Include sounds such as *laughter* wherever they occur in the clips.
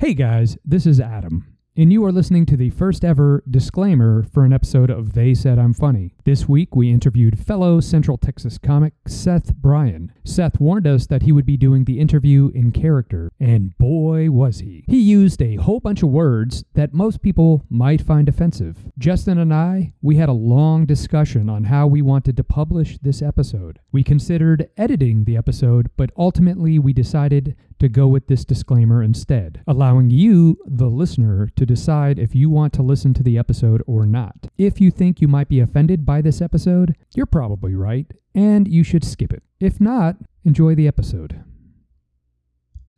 Hey guys, this is Adam, and you are listening to the first ever disclaimer for an episode of They Said I'm Funny. This week we interviewed fellow Central Texas comic Seth Bryan. Seth warned us that he would be doing the interview in character, and boy was he. He used a whole bunch of words that most people might find offensive. Justin and I, we had a long discussion on how we wanted to publish this episode. We considered editing the episode, but ultimately we decided to go with this disclaimer instead, allowing you, the listener, to decide if you want to listen to the episode or not. If you think you might be offended by this episode, you're probably right, and you should skip it. If not, enjoy the episode.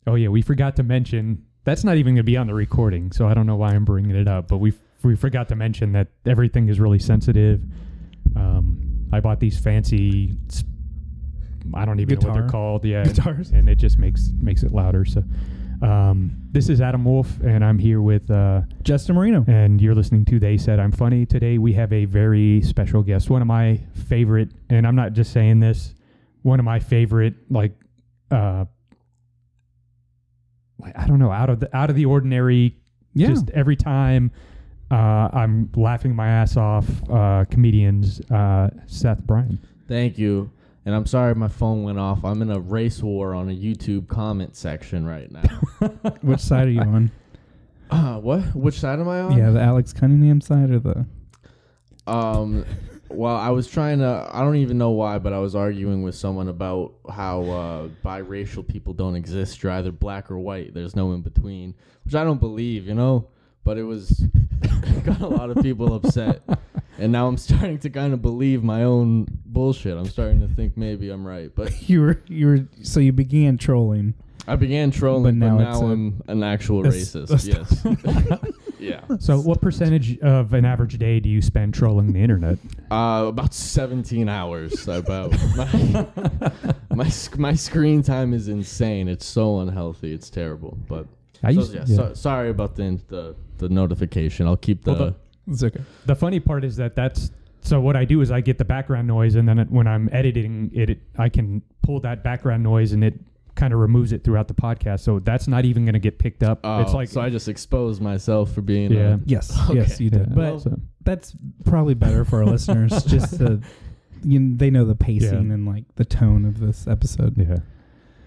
Oh, yeah, we forgot to mention that's not even going to be on the recording, so I don't know why I'm bringing it up, but we, we forgot to mention that everything is really sensitive. Um, I bought these fancy I don't even know what they're called. Yeah, *laughs* Guitars? and it just makes makes it louder. So, um, this is Adam Wolf, and I'm here with, uh, Justin Marino. and you're listening to They Said I'm Funny. Today we have a very special guest, one of my favorite, and I'm not just saying this, one of my favorite, like, uh, like I don't know, out of the out of the ordinary. Yeah. Just every time. Uh, I'm laughing my ass off. Uh, comedians, uh, Seth Bryan. Thank you. And I'm sorry my phone went off. I'm in a race war on a YouTube comment section right now. *laughs* Which side are you on? uh, what? Which side am I on? yeah, the Alex Cunningham side or the Um well, I was trying to I don't even know why, but I was arguing with someone about how uh, biracial people don't exist. You're either black or white. There's no in between, which I don't believe, you know? But it was *laughs* got a lot of people upset. And now I'm *laughs* starting to kind of believe my own bullshit. I'm starting to think maybe I'm right. But *laughs* you were you were so you began trolling. I began trolling, But but now now, it's a- I'm an actual a s- racist. a yes. *laughs* yeah. So, what percentage of an average day do you spend trolling the internet? Uh, about 17 hours. About my my, sc- my screen time is insane. It's so unhealthy. It's terrible. But I so, used, yeah, yeah. So, sorry about the, the the notification. I'll keep the. Well, It's okay. the funny part is that that's so. What I do is I get the background noise, and then it, when I'm editing it, it, I can pull that background noise, and it kind of removes it throughout the podcast. So that's not even going to get picked up. oh, it's like so I just exposed myself for being. Yeah. A, Yes, *laughs* Okay. yes, you did. Yeah. But so- that's probably better for our listeners. *laughs* Just to, you know, they know the pacing Yeah. and like the tone of this episode. yeah.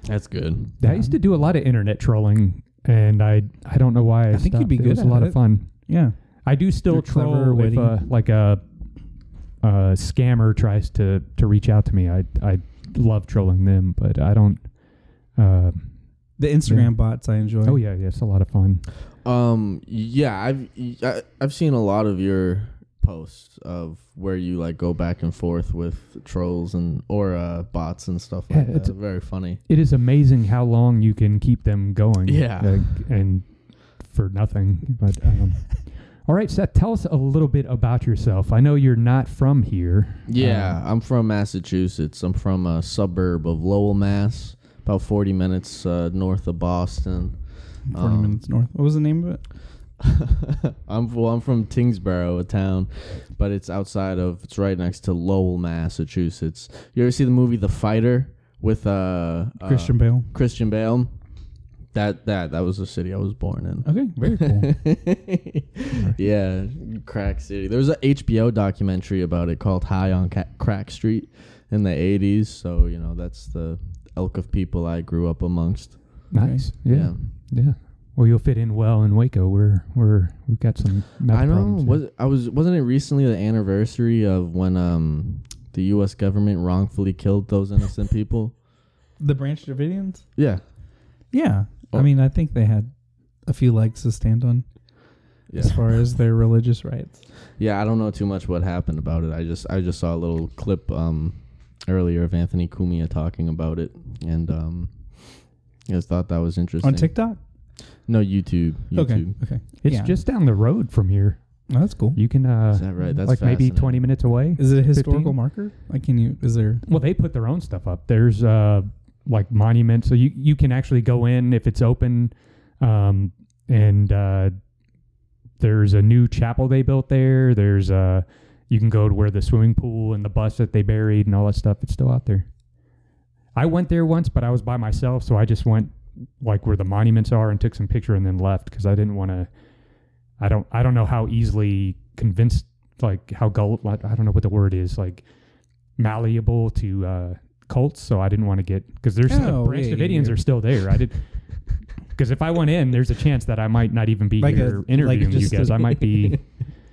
that's good. I used to do a lot of internet trolling, and I I don't know why I, I think you'd stopped. be It good was a at lot of fun. Yeah. I do still You're troll clever, if witty. uh, like a, a scammer tries to to reach out to me. I I love trolling them, but I don't. Uh, The Instagram Yeah. bots I enjoy. oh yeah, yeah, it's a lot of fun. Um. Yeah. I've I, I've seen a lot of your posts of where you like go back and forth with trolls and or uh, bots and stuff Yeah, like it's- Very funny. It is amazing how long you can keep them going. Yeah. like, and for nothing. But um, *laughs* all right, Seth, tell us a little bit about yourself. I know you're not from here. Yeah, Um, I'm from Massachusetts. I'm from a suburb of Lowell, Mass, about 40 minutes uh, north of Boston. 40 Um, minutes north. What was the name of it? *laughs* I'm well, I'm from Tingsboro, a town, but it's outside of. It's right next to Lowell, Massachusetts. You ever see the movie The Fighter with uh, uh Christian Bale. Christian Bale? That that that was the city I was born in. Okay, very cool. *laughs* yeah, Crack City. There was a HBO documentary about it called High on Ca- Crack Street in the 80s. So, you know, that's the elk of people I grew up amongst. Nice. Yeah. yeah. Well, you'll fit in well in Waco. We're we're we've got some. meth I know. problems here. Was I was wasn't it recently the anniversary of when um the US government wrongfully killed those innocent people? the Branch Davidians? Yeah. Yeah. I Oh. mean, I think they had a few legs to stand on as far as their religious rights. Yeah, I don't know too much what happened about it. I just I just saw a little clip um earlier of Anthony Cumia talking about it and um I just thought that was interesting. On TikTok? No, YouTube. YouTube. Okay. Okay. It's yeah. just down the road from here. Oh, that's cool. You can uh Is that right? That's like maybe fascinating. 20 minutes away. Is it a historical 15? marker? Like, can you? Is there? Well, they put their own stuff up. There's uh like monuments, so you you can actually go in if it's open, um, and uh, there's a new chapel they built there. There's uh you can go to where the swimming pool and the bus that they buried and all that stuff. It's still out there. I went there once, but I was by myself, so I just went like where the monuments are and took some picture and then left because I didn't want to. I don't. I don't know how easily convinced, like how gull. I don't know what the word is, like malleable to uh, cults. So I didn't want to get because there's Oh, the Branch yeah, Davidians yeah. are still there. I did. *laughs* Because if I went in, there's a chance that I might not even be Like a- here like interviewing you guys. I might be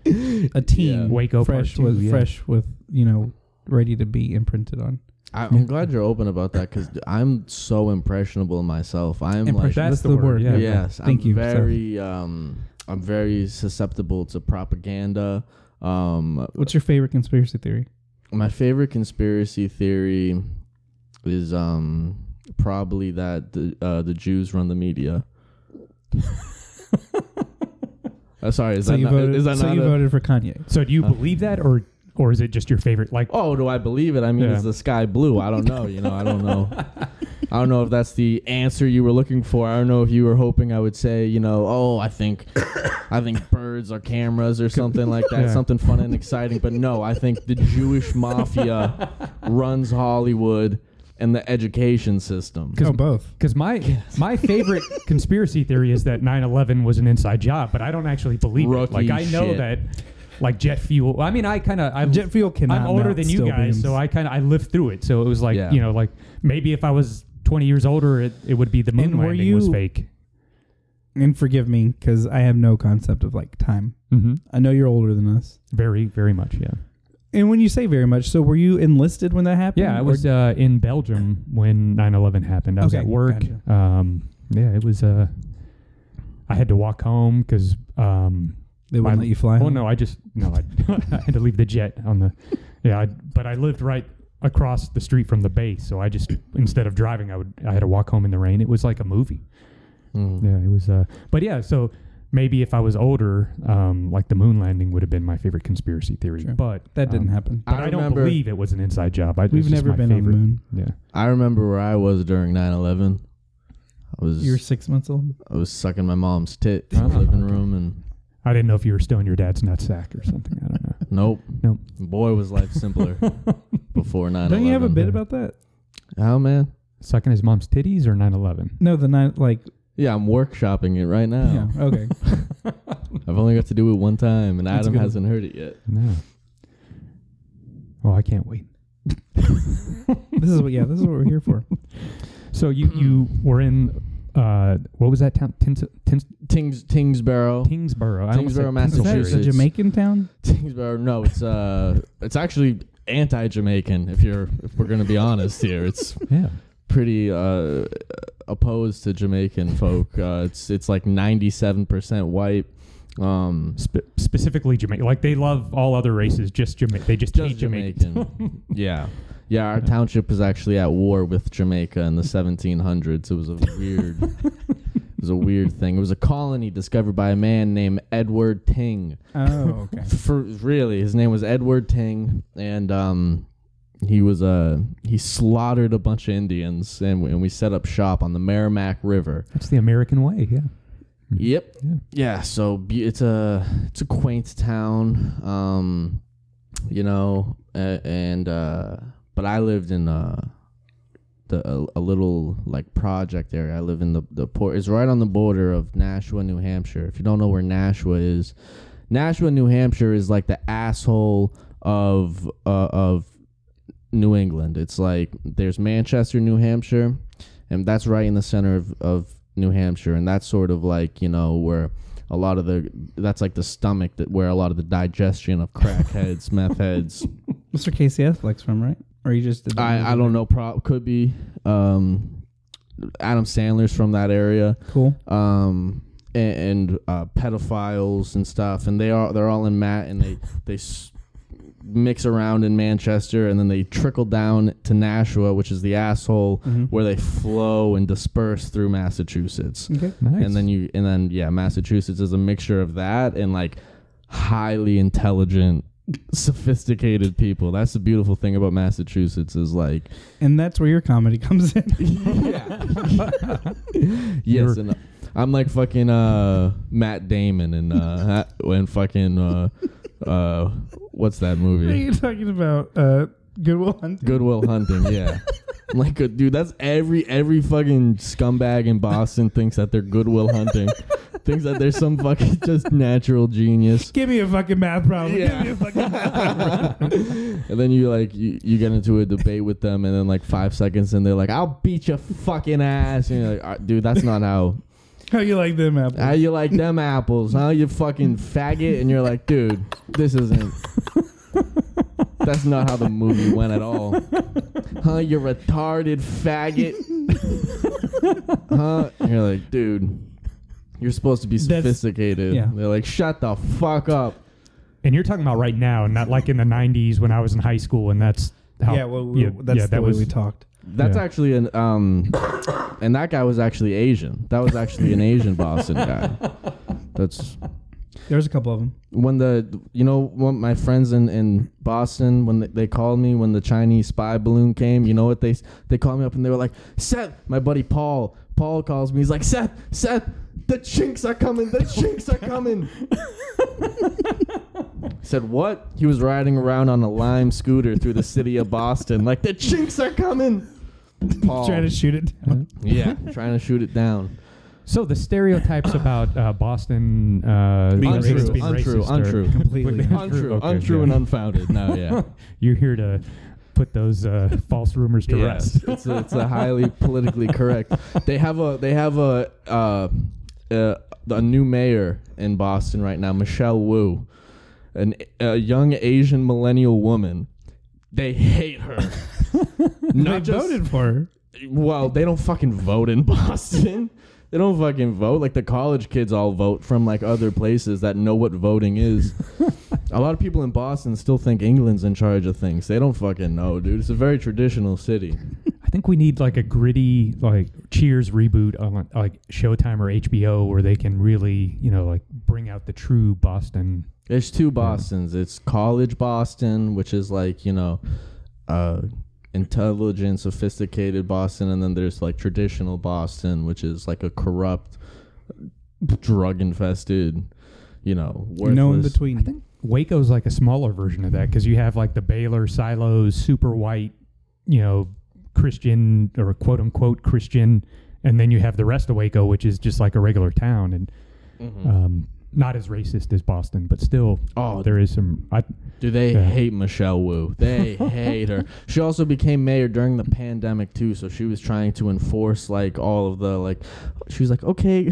*laughs* a team Waco fresh two, with yeah. fresh with you know ready to be imprinted on. I, I'm glad you're open about that because I'm so impressionable myself. I'm like, That's That's the, the word. word, Yeah. yeah. yes, Thank I'm you, Seth. very, um, I'm very susceptible to propaganda. Um, What's your favorite conspiracy theory? my favorite conspiracy theory is um probably that the uh, the Jews run the media. *laughs* Uh, sorry, is so that you not, voted. is that so not you a- voted for Kanye. So do you Uh, believe that, or or is it just your favorite? Like, Oh, do I believe it? I mean, Yeah. is the sky blue? I don't know. You know, I don't know. I don't know if that's the answer you were looking for. I don't know if you were hoping I would say, you know, oh, I think, I think birds are cameras or something like that, Yeah. something fun and exciting. But no, I think the Jewish mafia runs Hollywood and the education system. 'Cause- Oh, both. because my my favorite *laughs* conspiracy theory is that 9/11 was an inside job, but I don't actually believe Rookie it. Like I know shit. that, like jet fuel. I mean, I kind of I Jet fuel cannot. I'm older than you guys, beams. so I kind of I lived through it. So it was like Yeah. you know, like maybe if I was 20 years older, it, it would be the moon And were landing was you- fake. and forgive me because I have no concept of like time. Mm-hmm. I know you're older than us. Very, very much, yeah. And when you say very much, so were you enlisted when that happened? Yeah, I was uh, in Belgium when 9/11 happened. I was Okay, at work. gotcha. Um, yeah, it was. Uh, I had to walk home because. Um, they wouldn't my- let you fly. oh home? no, I just no, I, *laughs* I had to leave the jet on the. Yeah, I, but I lived right across the street from the base, so I just instead of driving, I would I had to walk home in the rain. It was like a movie. Mm. Yeah, it was. Uh, but yeah, so maybe if I was older, um, like the moon landing would have been my favorite conspiracy theory. Sure. But That didn't um, happen. But I I, don't believe it was an inside job. I, we've never been favorite. on the moon. Yeah. I remember where I was during 9/11. I was You were six months old. I was sucking my mom's tit in Oh, the living okay. room, and I didn't know if you were still in your dad's nutsack or something. I don't know. *laughs* nope, Nope. Boy, was life simpler *laughs* before 9/11. Don't you have a bit yeah. about that? How man? Sucking his mom's titties or 9/11? No, the night like Yeah, I'm workshopping it right now. yeah. Okay. *laughs* *laughs* I've only got to do it one time, and That's Adam good. hasn't heard it yet. No. Well, I can't wait. *laughs* this is what yeah. This is what we're here for. So you you *clears throat* were in uh what was that town? Tins, Tins, Tings Tingsboro, Tingsboro. I almost said Tingsboro, Is that a Jamaican town? Tingsboro. No, it's uh, it's actually anti-Jamaican. If you're, if we're gonna be honest here, it's Yeah. Pretty uh opposed to Jamaican folk. *laughs* Uh, it's it's like 97% white. Um, Spe- specifically Jamaican. Like they love all other races, just Jamaican. They just, just hate Jamaicans. Jamaican. *laughs* yeah. Yeah, our township was actually at war with Jamaica in the 1700s. It was a weird, *laughs* it was a weird thing. It was a colony discovered by a man named Edward Ting. Oh, okay. For really, his name was Edward Ting, and um, he was uh, he slaughtered a bunch of Indians, and we, and we set up shop on the Merrimack River. That's the American way. Yeah. Yep. Yeah. Yeah, so be- it's a it's a quaint town, um, you know, uh, and uh, but I lived in uh, the a, a little like project area. I live in the the port. It's right on the border of Nashua, New Hampshire. If you don't know where Nashua is, Nashua, New Hampshire is like the asshole of uh, of New England. It's like there's Manchester, New Hampshire, and that's right in the center of, of New Hampshire, and that's sort of like you know where a lot of the that's like the stomach that where a lot of the digestion of crackheads, *laughs* meth heads. Mr. Casey Affleck's from right? Or you just did I I don't know. Pro- could be. Um, Adam Sandler's from that area. Cool. Um, and, and uh, pedophiles and stuff, and they are they're all in Matt, and they they. S- mix around in Manchester and then they trickle down to Nashua which is the asshole Mhm. where they flow and disperse through Massachusetts Okay. Nice. and then you and then yeah massachusetts is a mixture of that and like highly intelligent sophisticated people that's the beautiful thing about massachusetts is like And that's where your comedy comes in. *laughs* Yeah *laughs* yes You're- and uh, i'm like fucking uh matt damon and uh *laughs* when fucking uh uh what's that movie? What are you talking about? Uh, Good Will Hunting. goodwill hunting yeah *laughs* like, uh, dude, that's every every fucking scumbag in Boston thinks that they're Good Will Hunting, *laughs* thinks that there's some fucking just natural genius. Give me a fucking math problem. Yeah. Give me a fucking math problem. *laughs* And then you like you, you get into a debate with them, and then like five seconds, and they're like, "I'll beat your fucking ass," and you're like, "Uh, "Dude, that's not how How you like them apples? how you like them apples, huh? You fucking faggot." And you're like, "Dude, this isn't." That's not how the movie went at all. Huh? You retarded faggot. huh? And you're like, dude, you're supposed to be That's- sophisticated. yeah. They're like, shut the fuck up. And you're talking about right now, not like in the '90s when I was in high school, and that's how. yeah, well, we, yeah, that's yeah, the that way was we talked. That's Yeah. actually an um, and that guy was actually Asian. That was actually an Asian Boston guy. That's There's a couple of them. when the you know when my friends in in Boston when they, they called me when the Chinese spy balloon came. You know what they s- they called me up and they were like Seth, my buddy Paul. Paul calls me. He's like Seth, Seth, the chinks are coming. The chinks are coming. *laughs* Said what? He was riding around on a lime scooter through the city of Boston. Like the chinks are coming. Paul. Trying to shoot it. down. *laughs* Yeah, trying to shoot it down. So the stereotypes about uh, Boston uh, Being racists racist. being Untrue, racist are untrue. Completely. *laughs* Untrue, Okay, untrue, yeah. and unfounded. No, yeah. *laughs* You're here to put those uh, false rumors to Yes, rest. it's a, it's a highly politically correct. They have a they have a uh, uh, a new mayor in Boston right now, Michelle Wu, an a young Asian millennial woman. They hate her. They voted for her. well, they don't fucking vote in *laughs* Boston. They don't fucking vote. Like the college kids all vote from like other places that know what voting is. *laughs* a lot of people in Boston still think England's in charge of things. They don't fucking know, dude. It's a very traditional city. I think we need like a gritty like Cheers reboot on like Showtime or HBO where they can really you know like bring out the true Boston. There's two Bostons. It's college Boston, which is like, you know, uh intelligent, sophisticated Boston, and then there's like traditional Boston, which is like a corrupt, drug infested, you know, worthless. No in between. I think Waco's like a smaller version of that because you have like the Baylor silos, super white, you know, Christian or quote unquote Christian, and then you have the rest of Waco, which is just like a regular town and Mhm. um, not as racist as Boston, but still, Oh, there is some. I, Do they Yeah. hate Michelle Wu? They *laughs* hate her. She also became mayor during the pandemic too, so she was trying to enforce like all of the like. She was like, okay,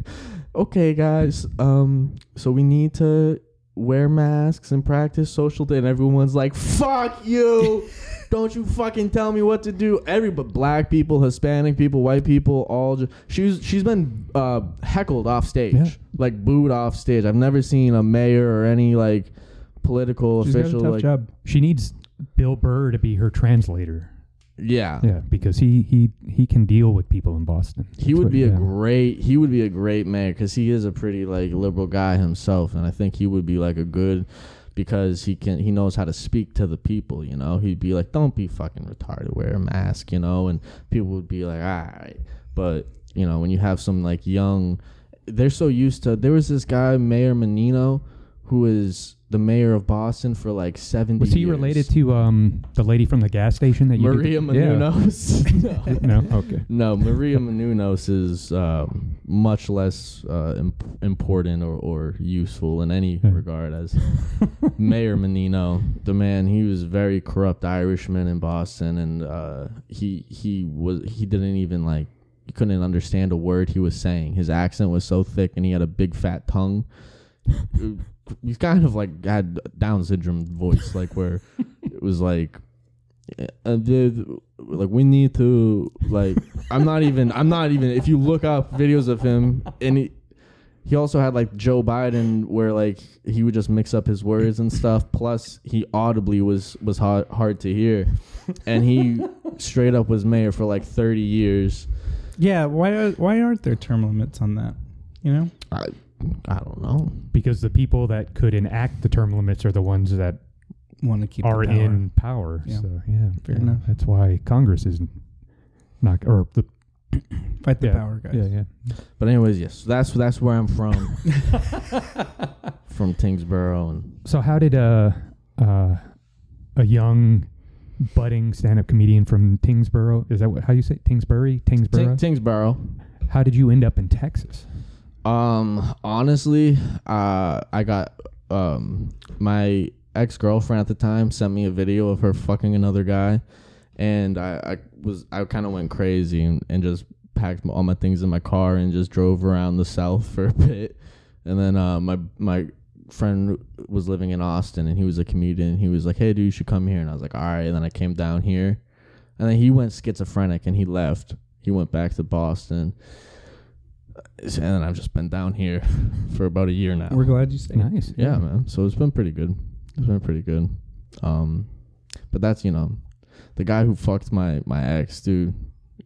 *laughs* okay, guys. Um, so we need to wear masks and practice social. Day. And everyone's like, fuck you. *laughs* Don't you fucking tell me what to do. Every but black people, Hispanic people, white people, all just she's she's been uh, heckled off stage, Yeah. like booed off stage. I've never seen a mayor or any like political She's got a official tough like job. she needs Bill Burr to be her translator. Yeah. Yeah, because he he he can deal with people in Boston. He would what- be a yeah. great he would be a great mayor because he is a pretty like liberal guy himself, and I think he would be like a good because he can he knows how to speak to the people. You know, he'd be like, "Don't be fucking retarded, wear a mask," you know, and people would be like, "All right," but you know, when you have some like young, they're so used to. There was this guy Mayor Menino, who is the mayor of Boston for like seventy. Was he years. related to um the lady from the gas station that you did- Maria Yeah. Menounos? *laughs* no, okay. No, Maria Menounos is um, much less uh, imp- important or, or useful in any Yeah. regard as *laughs* Mayor Menino. The man, he was a very corrupt Irishman in Boston, and uh, he he was he didn't even like you couldn't understand a word he was saying. His accent was so thick, and he had a big fat tongue. *laughs* He's kind of like had Down syndrome voice, like where *laughs* it was like uh, the, like we need to like I'm not even I'm not even if you look up videos of him and he he also had like Joe Biden where like he would just mix up his words and stuff plus he audibly was was hard, hard to hear and he straight up was mayor for like 30 years Yeah, why are, why aren't there term limits on that? You know, I I don't know Because the people that could enact the term limits are the ones that want to keep are power. in power. Yeah. So yeah, Fair yeah, enough. That's why Congress is not or the *coughs* fight the yeah, power, guys. Yeah, yeah. but anyways yes that's that's where I'm from *laughs* *laughs* from Tingsboro and So how did uh uh a young budding stand-up comedian from Tingsboro. Is that what, how you say it? Tingsbury? Tingsboro. Ting- Tingsboro. how did you end up in Texas? Um, honestly, uh, I got um my ex girlfriend at the time sent me a video of her fucking another guy, and I, I was I kind of went crazy and, and just packed all my things in my car and just drove around the south *laughs* for a bit, and then uh my my friend was living in Austin and he was a comedian. He was like, "Hey, dude, you should come here," and I was like, "All right." And then I came down here, and then he went schizophrenic and he left. He went back to Boston and I've just been down here *laughs* for about a year now. We're glad you stayed. Nice. yeah, man. So it's been pretty good. It's been pretty good. Um, but that's you know, the guy who fucked my my ex, dude.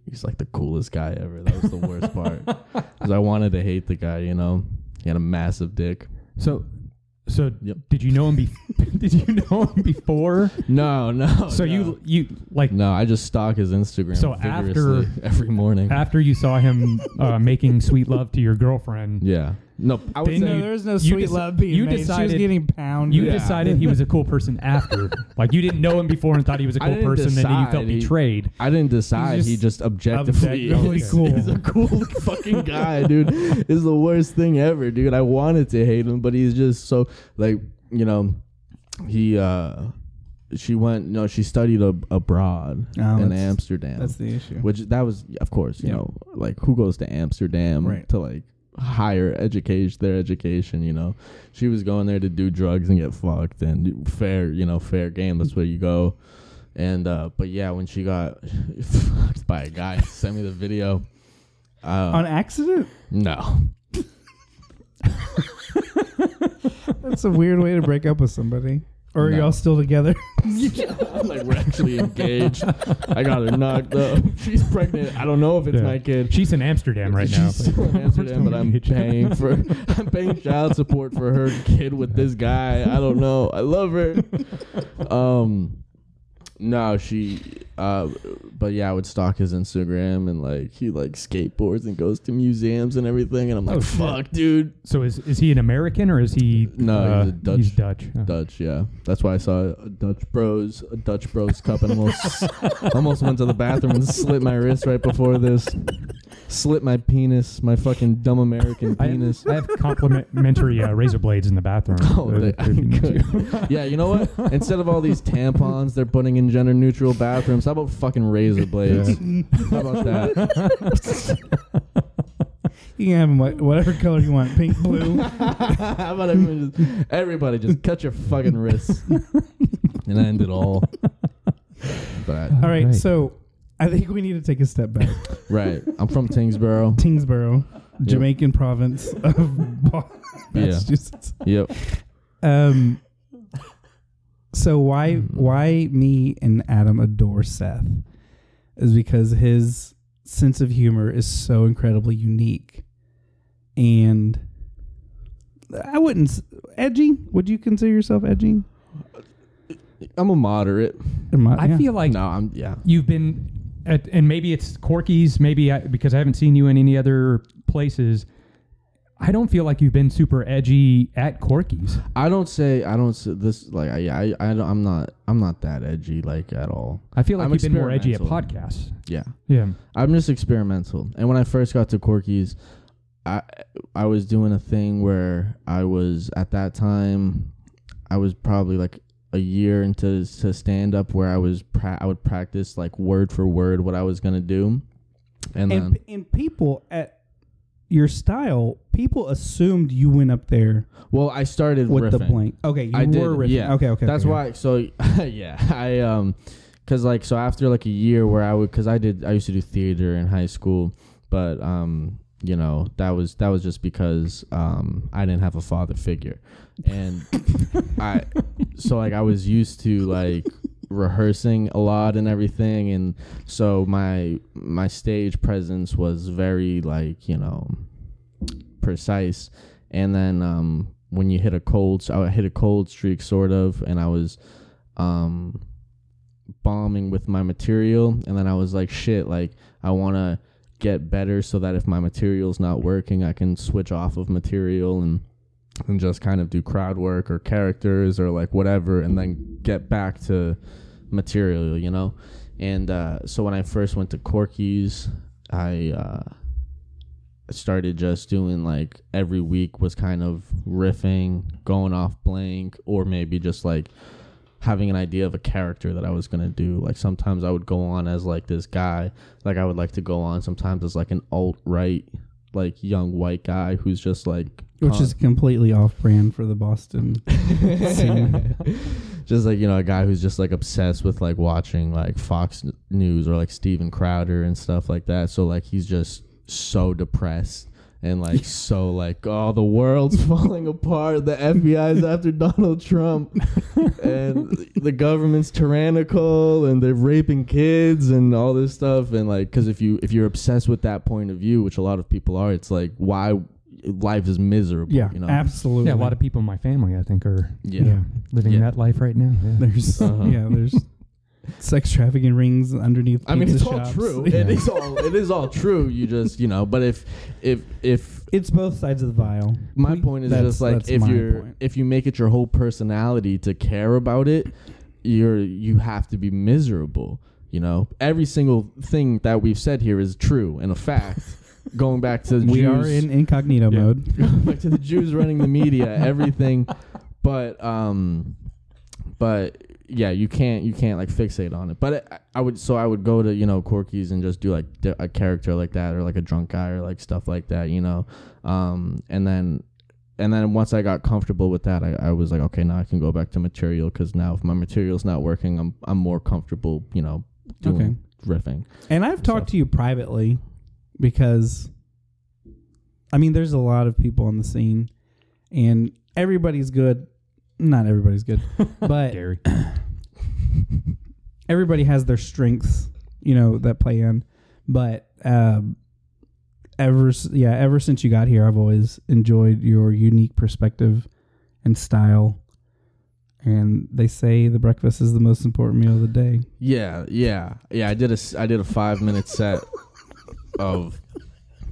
He's like the coolest guy ever. That was the worst part. *laughs* Because I wanted to hate the guy. You know, he had a massive dick. So, so Yep. did you know him? Be- *laughs* did you know him before? No, no. so no. you you like No, I just stalk his Instagram So vigorously after- *laughs* every morning. after you saw him uh, *laughs* making sweet love to your girlfriend. yeah. No, I would Then say No, there was no you sweet deci- love being you made. she was decided- getting pounded. You Yeah. decided he was a cool person *laughs* after. like you didn't know him before and thought he was a I cool didn't person, and then you felt decide. He- betrayed. I didn't decide. He's he just just objectively objectively *laughs* is, cool. He's a cool *laughs* fucking guy, dude. Is the worst thing ever, dude. I wanted to hate him, but he's just so like you know, he uh, she went. No, she studied ab- abroad Oh, in that's- Amsterdam, That's the issue. which that was of course you Yeah. know like who goes to Amsterdam Right. to like higher education their education you know she was going there to do drugs and get fucked and fair you know fair game that's where you go and uh but yeah when she got *laughs* fucked by a guy *laughs* sent me the video uh On accident? no *laughs* That's a weird way to break up with somebody. Or are No. y'all still together? I'm *laughs* *laughs* like we're actually engaged i got her knocked up she's pregnant i don't know if it's Yeah. my kid She's in Amsterdam right now. She's still in Amsterdam, but I'm paying *laughs* for I'm paying child support for her kid with this guy. I don't know. I love her. Um, no, she. Uh, but yeah, I would stalk his Instagram and like he like skateboards and goes to museums and everything, and I'm like, Oh, shit. fuck, dude. So is is he an American or is he? No, uh, he's a Dutch- He's Dutch. Oh. Dutch, yeah. That's why I saw a Dutch Bros, a Dutch Bros cup, and almost *laughs* almost went to the bathroom and slit my wrist right before this. Slit my penis, my fucking dumb American I, penis. I have complimentary uh, razor blades in the bathroom. Oh, uh, they- if *laughs* you need good. to. yeah, you know what? Instead of all these tampons they're putting in gender neutral bathrooms, how about fucking razor blades? *laughs* How about that? *laughs* You can have them wha- whatever color you want, pink, blue. *laughs* how about everyone just, everybody just cut your fucking wrists and end it all? But All right, Right. so I think we need to take a step back. right, I'm from Tingsboro. Tingsboro, Jamaican province of Bo- Yeah. Massachusetts. Yep. Um. So why Mm. why me and Adam adore Seth is because his sense of humor is so incredibly unique, and I wouldn't edgy. Would you consider yourself edgy? I'm a moderate. Am I yeah. feel like no, I'm yeah. you've been at, and maybe it's Corky's, maybe I, because I haven't seen you in any other places. I don't feel like you've been super edgy at Corky's. I don't say I don't say this like I I I don't, I'm not I'm not that edgy like at all. I feel like I'm you've been more edgy at podcasts. Yeah. Yeah. I'm just experimental. And when I first got to Corky's, I I was doing a thing where I was at that time, I was probably like a year into to stand up where I was pra- I would practice like word for word what I was gonna do, and, and then and people at your style, people assumed you went up there well I started with the blank. Okay, you I were did, riffing. yeah. Okay, okay. That's okay. why. So *laughs* yeah, I um, cause like so after like a year where I would, cause I did, I used to do theater in high school, but um, you know that was that was just because um I didn't have a father figure, and *laughs* I so like I was used to like rehearsing a lot and everything and so my my stage presence was very like you know precise. And then um when you hit a cold I hit a cold streak sort of and I was um bombing with my material and then I was like shit like I want to get better so that if my material's not working I can switch off of material and and just kind of do crowd work or characters or like whatever and then get back to material, you know. And uh, so when I first went to Corky's, I uh, started just doing like every week was kind of riffing, going off blank, or maybe just like having an idea of a character that I was gonna do. Like sometimes I would go on as like this guy, like I would like to go on sometimes as like an alt right, like young white guy who's just like Which con- is completely off brand for the Boston. *laughs* *laughs* just like you know a guy who's just like obsessed with like watching like Fox News or like Steven Crowder and stuff like that. So like he's just so depressed and like *laughs* so like oh the world's *laughs* falling apart. The FBI's after *laughs* Donald Trump and the government's tyrannical and they're raping kids and all this stuff and like because if you if you're obsessed with that point of view, which a lot of people are, it's like why life is miserable. Yeah, you know. absolutely. Yeah, a lot of people in my family, I think, are Yeah. living Yeah. that life right now. Yeah. There's *laughs* Uh-huh. yeah, there's sex trafficking rings underneath. I mean, pizza it's all true. *laughs* Yeah. It is all. It is all true. You just, you know. But if, if, if It's both sides of the vial. my We- point is that's- just like that's if you're, point. if you make it your whole personality to care about it, you're, you have to be miserable. You know, every single thing that we've said here is true and a fact. Going back to the we Jews, are in incognito Yeah. mode. *laughs* going back to the Jews running the media, everything. *laughs* But um, but yeah, you can't you can't like fixate on it. But I, I would so I would go to you know Corky's and just do like a character like that or like a drunk guy or like stuff like that, you know. Um, and then and then once I got comfortable with that, I, I was like, okay, now I can go back to material because now if my material's not working, I'm I'm more comfortable, you know, doing riffing. And I've talked So- to you privately because I mean there's a lot of people on the scene and everybody's good. Not everybody's good, *laughs* but Gary. *coughs* everybody has their strengths, you know, that play in. But um, ever, yeah, ever since you got here, I've always enjoyed your unique perspective and style. And they say the breakfast is the most important meal of the day. Yeah, yeah, yeah. I did a s- I did a five minute set *laughs* of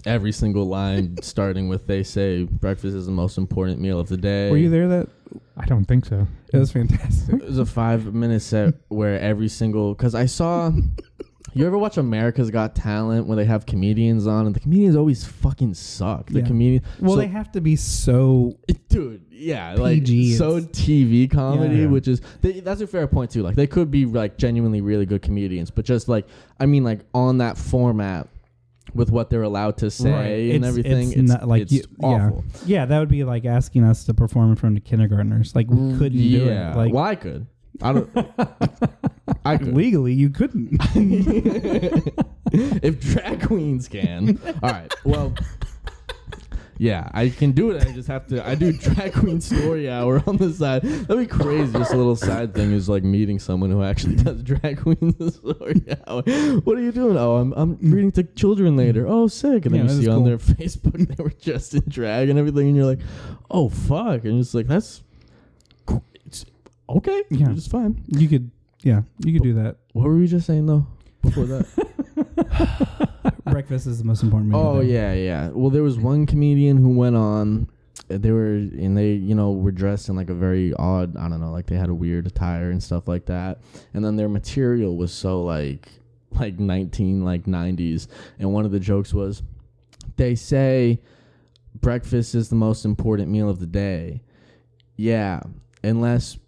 every single line, starting with "They say breakfast is the most important meal of the day." Were you there? That I don't think so. it was fantastic. It was a five minute set where every single because I saw. You ever watch America's Got Talent where they have comedians on and the comedians always fucking suck. The Yeah. comedian, Well, so- they have to be so dude, yeah, like so TV comedy, Yeah. which is they, that's a fair point too. Like they could be like genuinely really good comedians, but just like I mean, like on that format with what they're allowed to say Right. and It's- everything, it's it's, not like it's you- yeah. awful. Yeah, that would be like asking us to perform in front of kindergartners. Like we mm, couldn't do it. Like well, I could. I don't. *laughs* I could. legally, you couldn't. *laughs* if drag queens can. *laughs* All right. Well, yeah, I can do it. I just have to. I do drag queen story hour on the side. That'd be crazy. Just a little side thing is like meeting someone who actually *laughs* does drag queen *laughs* story hour. What are you doing? Oh, I'm I'm reading to children later. Oh, sick. And then Yeah, you see on their *laughs* Facebook they were just in drag and everything, and you're like, oh fuck, and it's like that's. cool. It's okay. Yeah. it's fine. you could, yeah, you could do that. What were we just saying though? Before that. Breakfast is the most important meal. Oh yeah, yeah. Well, there was one comedian who went on. uh, They were and they, you know, were dressed in like a very odd. I don't know, like they had a weird attire and stuff like that. And then their material was so like, like nineteen like nineties. And one of the jokes was, they say, breakfast is the most important meal of the day. Yeah, unless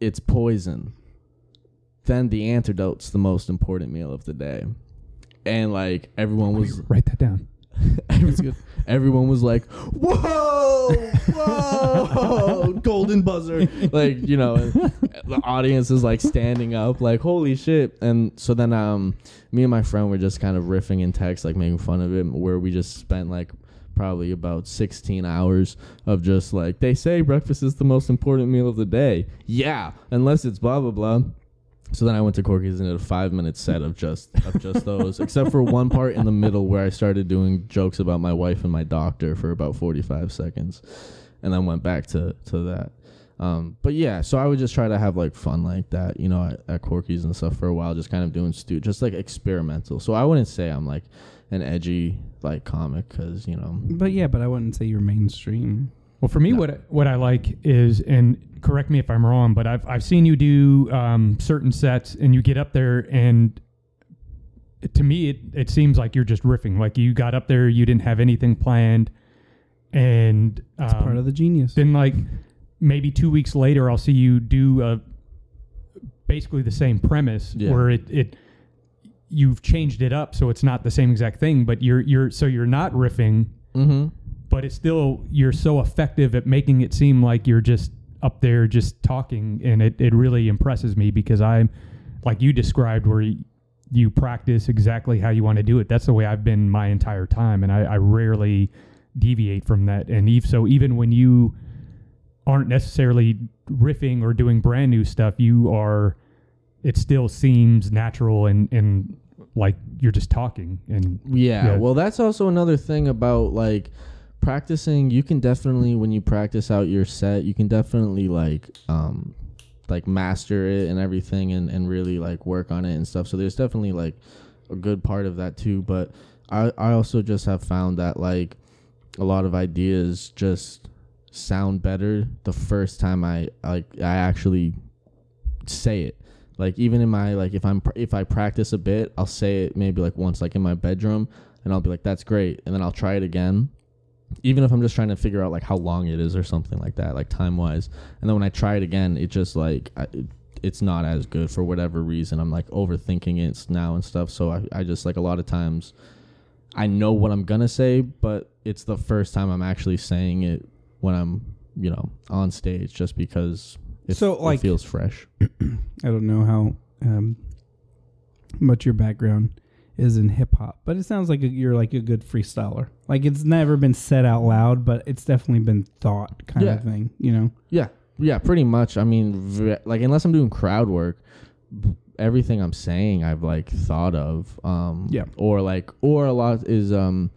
it's poison. Then the antidote's the most important meal of the day. And like everyone was Write that down. *laughs* Everyone, everyone was like, "Whoa, whoa, *laughs* golden buzzer!" Like you know, the audience is like standing up, like "Holy shit!" And so then, um, me and my friend were just kind of riffing in text, like making fun of it, where we just spent like probably about 16 hours of just like they say breakfast is the most important meal of the day. Yeah, unless it's blah blah blah. So then I went to Corky's and did a five minute set of just of just those, except for one part in the middle where I started doing jokes about my wife and my doctor for about forty five seconds, and then went back to to that. Um, but yeah, so I would just try to have like fun like that, you know, at, at Corky's and stuff for a while, just kind of doing stu, just like experimental. So I wouldn't say I'm like an edgy like comic because you know But yeah, but I wouldn't say you're mainstream. Well, for me, No. what what I like is, and correct me if I'm wrong, but I've I've seen you do um, certain sets, and you get up there, and to me, it it seems like you're just riffing. Like you got up there, you didn't have anything planned, and um, It's part of the genius. then like maybe two weeks later, I'll see you do a basically the same premise Yeah. where it it you've changed it up so it's not the same exact thing, but you're you're so you're not riffing Mm-hmm. But it's still you're so effective at making it seem like you're just up there just talking. And it, it really impresses me because i'm like you described where you, you practice exactly how you want to do it. That's the way i've been my entire time and i, I rarely deviate from that. And eve, so even when you aren't necessarily riffing or doing brand new stuff you are it still seems natural and and like you're just talking and Yeah, Yeah. Well, that's also another thing about like practicing. You can definitely when you practice out your set, you can definitely like um like master it and everything and and really like work on it and stuff. So there's definitely like a good part of that too, but I I also just have found that like a lot of ideas just sound better the first time I like I actually say it like even in my like if i'm pr- if i practice a bit i'll say it maybe like once like in my bedroom and i'll be like that's great and then i'll try it again even if i'm just trying to figure out like how long it is or something like that like time wise and then when i try it again it just like I, it, it's not as good for whatever reason. I'm like overthinking it now and stuff. So I, I just like a lot of times i know what i'm gonna say but it's the first time i'm actually saying it when i'm you know on stage just because it, So, it like- feels fresh. *clears throat* I don't know how um, much your background is in hip hop, but it sounds like a, you're like a good freestyler. Like it's never been said out loud, but it's definitely been thought kind Yeah. of thing. You know? Yeah, yeah, pretty much. I mean, like unless I'm doing crowd work, everything I'm saying I've like thought of. Um, Yeah. Or like, or a lot is um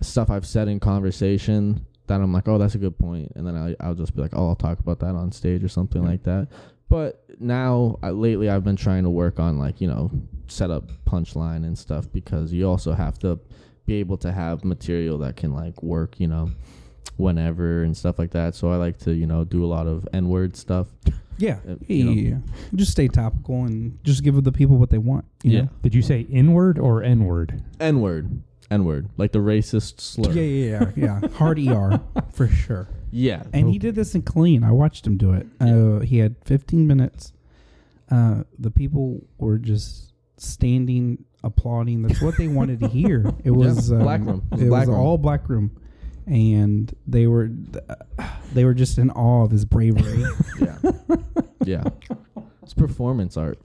stuff I've said in conversation that I'm like, oh, that's a good point, and then I I'll just be like, oh, I'll talk about that on stage or something Yeah. like that. But now, I, lately, I've been trying to work on like you know set up punchline and stuff because you also have to be able to have material that can like work, you know, whenever and stuff like that. So I like to, you know, do a lot of N word stuff. Yeah. Uh, Yeah, you yeah, yeah. Just stay topical and just give the people what they want. You know? did you say inward or n-word N word. N word. Like the racist slur. Yeah, yeah, yeah, yeah. Hard ER *laughs* for sure. Yeah. And he did this in Killeen. I watched him do it. Uh, he had 15 minutes. Uh, the people were just standing, applauding. That's what they wanted to hear. *laughs* It was um, black room. It was It black was room. all black room, and they were they were just in awe of his bravery. *laughs* Yeah. yeah. It's performance art.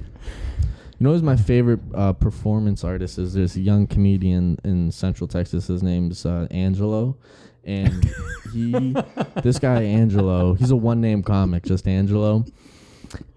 You know who's my favorite uh, performance artist is this young comedian in Central Texas. His name's uh, Angelo. And *laughs* he this guy Angelo, he's a one name comic, just Angelo.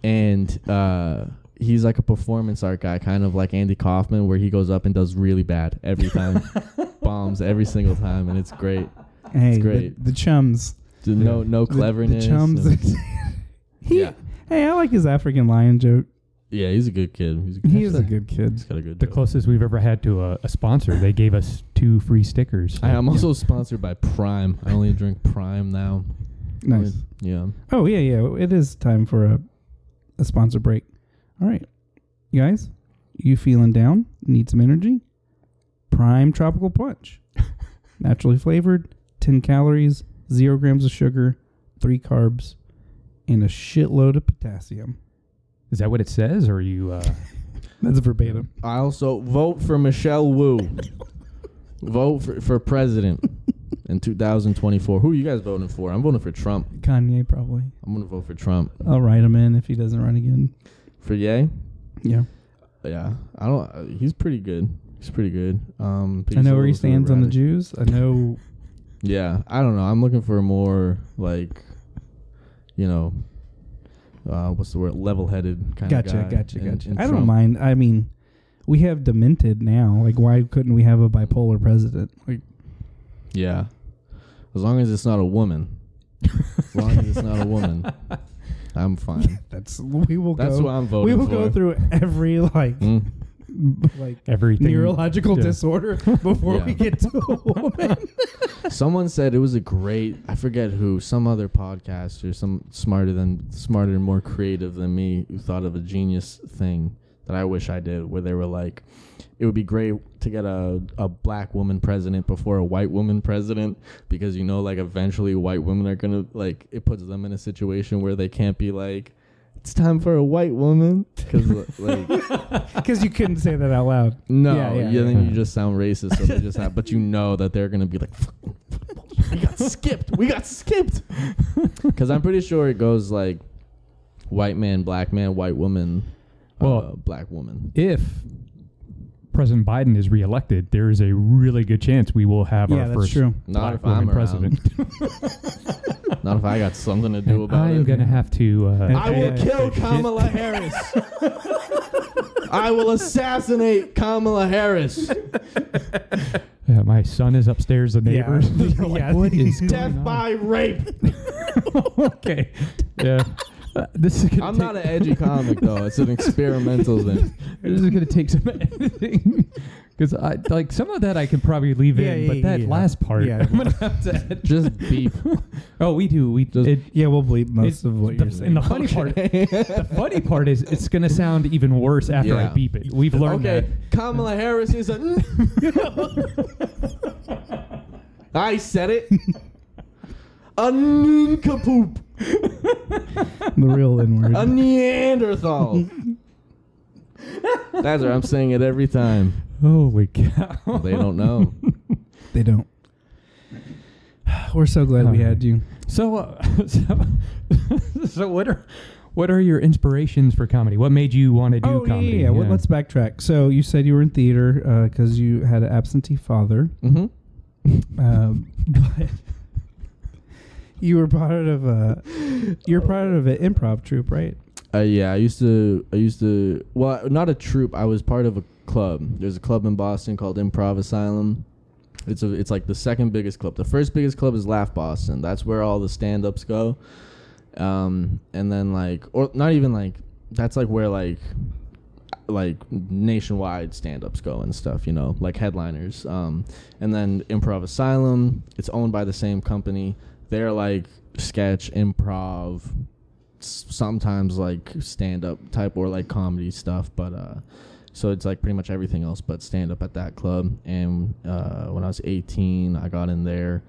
And uh he's like a performance art guy, kind of like Andy Kaufman, where he goes up and does really bad every time. *laughs* Bombs every single time and it's great. hey, great. The, the chums, No no the- cleverness. The, chums. *laughs* he, Yeah. Hey, I like his African lion joke. Yeah, he's a good kid. He's a good He is a kid. He's got a good the joke. closest we've ever had to a, a sponsor. They gave us two free stickers. I am also sponsored by Prime. I only drink Prime now. Nice. Yeah. Oh yeah, yeah. It is time for a a sponsor break. All right, you guys, you feeling down? Need some energy? Prime Tropical Punch, *laughs* naturally flavored, ten calories, zero grams of sugar, three carbs, and a shitload of potassium. Is that what it says, or are you? Uh, *laughs* That's verbatim. I also vote for Michelle Wu. vote for, for president in 2024. Who are you guys voting for? I'm voting for Trump. Kanye probably. I'm gonna vote for Trump. I'll write him in if he doesn't run again. For Yay? Yeah, Yeah. I don't. Uh, he's pretty good. He's pretty good. Um, but I he's know where he little stands on the erratic. Jews. I know. *laughs* Yeah, I don't know. I'm looking for a more like, you know, uh, what's the word? Level-headed kind Gotcha, of guy. gotcha, in- gotcha. I don't mind. I mean, we have demented now. Like, why couldn't we have a bipolar president? Like, Yeah, as long as it's not a woman. as long as it's not a woman, *laughs* I'm fine. that's we will That's go. what I'm voting we will for. go through every like Mm. Like Everything neurological yeah. disorder before we get to a woman. *laughs* Someone said it was a great. I forget who. Some other podcaster, some smarter than smarter and more creative than me, who thought of a genius thing that I wish I did. Where they were like, it would be great to get a a black woman president before a white woman president because you know like eventually white women are gonna like it puts them in a situation where they can't be like. It's time for a white woman because like *laughs* Because you couldn't say that out loud. no, Yeah, yeah, yeah, then yeah. you just sound racist. So they just have, but you know that they're gonna be like, we got skipped, we got skipped. *laughs* Because I'm pretty sure it goes like, white man, black man, white woman, uh, black woman. If President Biden is reelected, there is a really good chance we will have Yeah, our that's first true. Not black if woman I'm president. *laughs* *laughs* Not if I got something to do And about I am going to have to. Uh, I will Yeah. kill Shit. Kamala *laughs* Harris. I will assassinate Kamala Harris. Yeah, my son is upstairs. The neighbors. They're like, Yeah. what is Death going on?" by rape. okay. Yeah. Uh, this is gonna I'm take, not an edgy comic though. It's an experimental thing. *laughs* This is going to take some editing *laughs* because I like some of that I could probably leave Yeah, in, yeah, but that yeah. last part Yeah. *laughs* I'm going to have to. Edit. Just beep. Oh, we do. We Just- it, Yeah, we'll bleep most of what the, you're saying. And the funny part, the funny part is it's going to sound even worse after I Yeah. beep it. We've learned okay, that. Kamala Harris is a. I said it. A nincompoop. The real N word. A Neanderthal. That's right. I'm saying it every time. Holy cow! They don't know. *laughs* They don't. We're so glad we All had you. So, uh, *laughs* so, *laughs* so what are what are your inspirations for comedy? What made you want to do oh, comedy? yeah, yeah. Well, let's backtrack. So you said you were in theater because you had an absentee father. Mm-hmm. Um, but you were part of a you're part of an improv troupe, right? Uh, yeah, I used to. I used to. Well, not a troupe. I was part of a club. There's a club in Boston called Improv Asylum. It's a. It's like the second biggest club. The first biggest club is Laugh Boston. That's where all the stand-ups go. Um, and then like, or not even like. That's like where like, like nationwide stand-ups go and stuff. You know, like headliners. Um, and then Improv Asylum. It's owned by the same company. They're like sketch improv sometimes like stand up type or like comedy stuff but uh so it's like pretty much everything else but stand up at that club and uh when i was 18 i got in there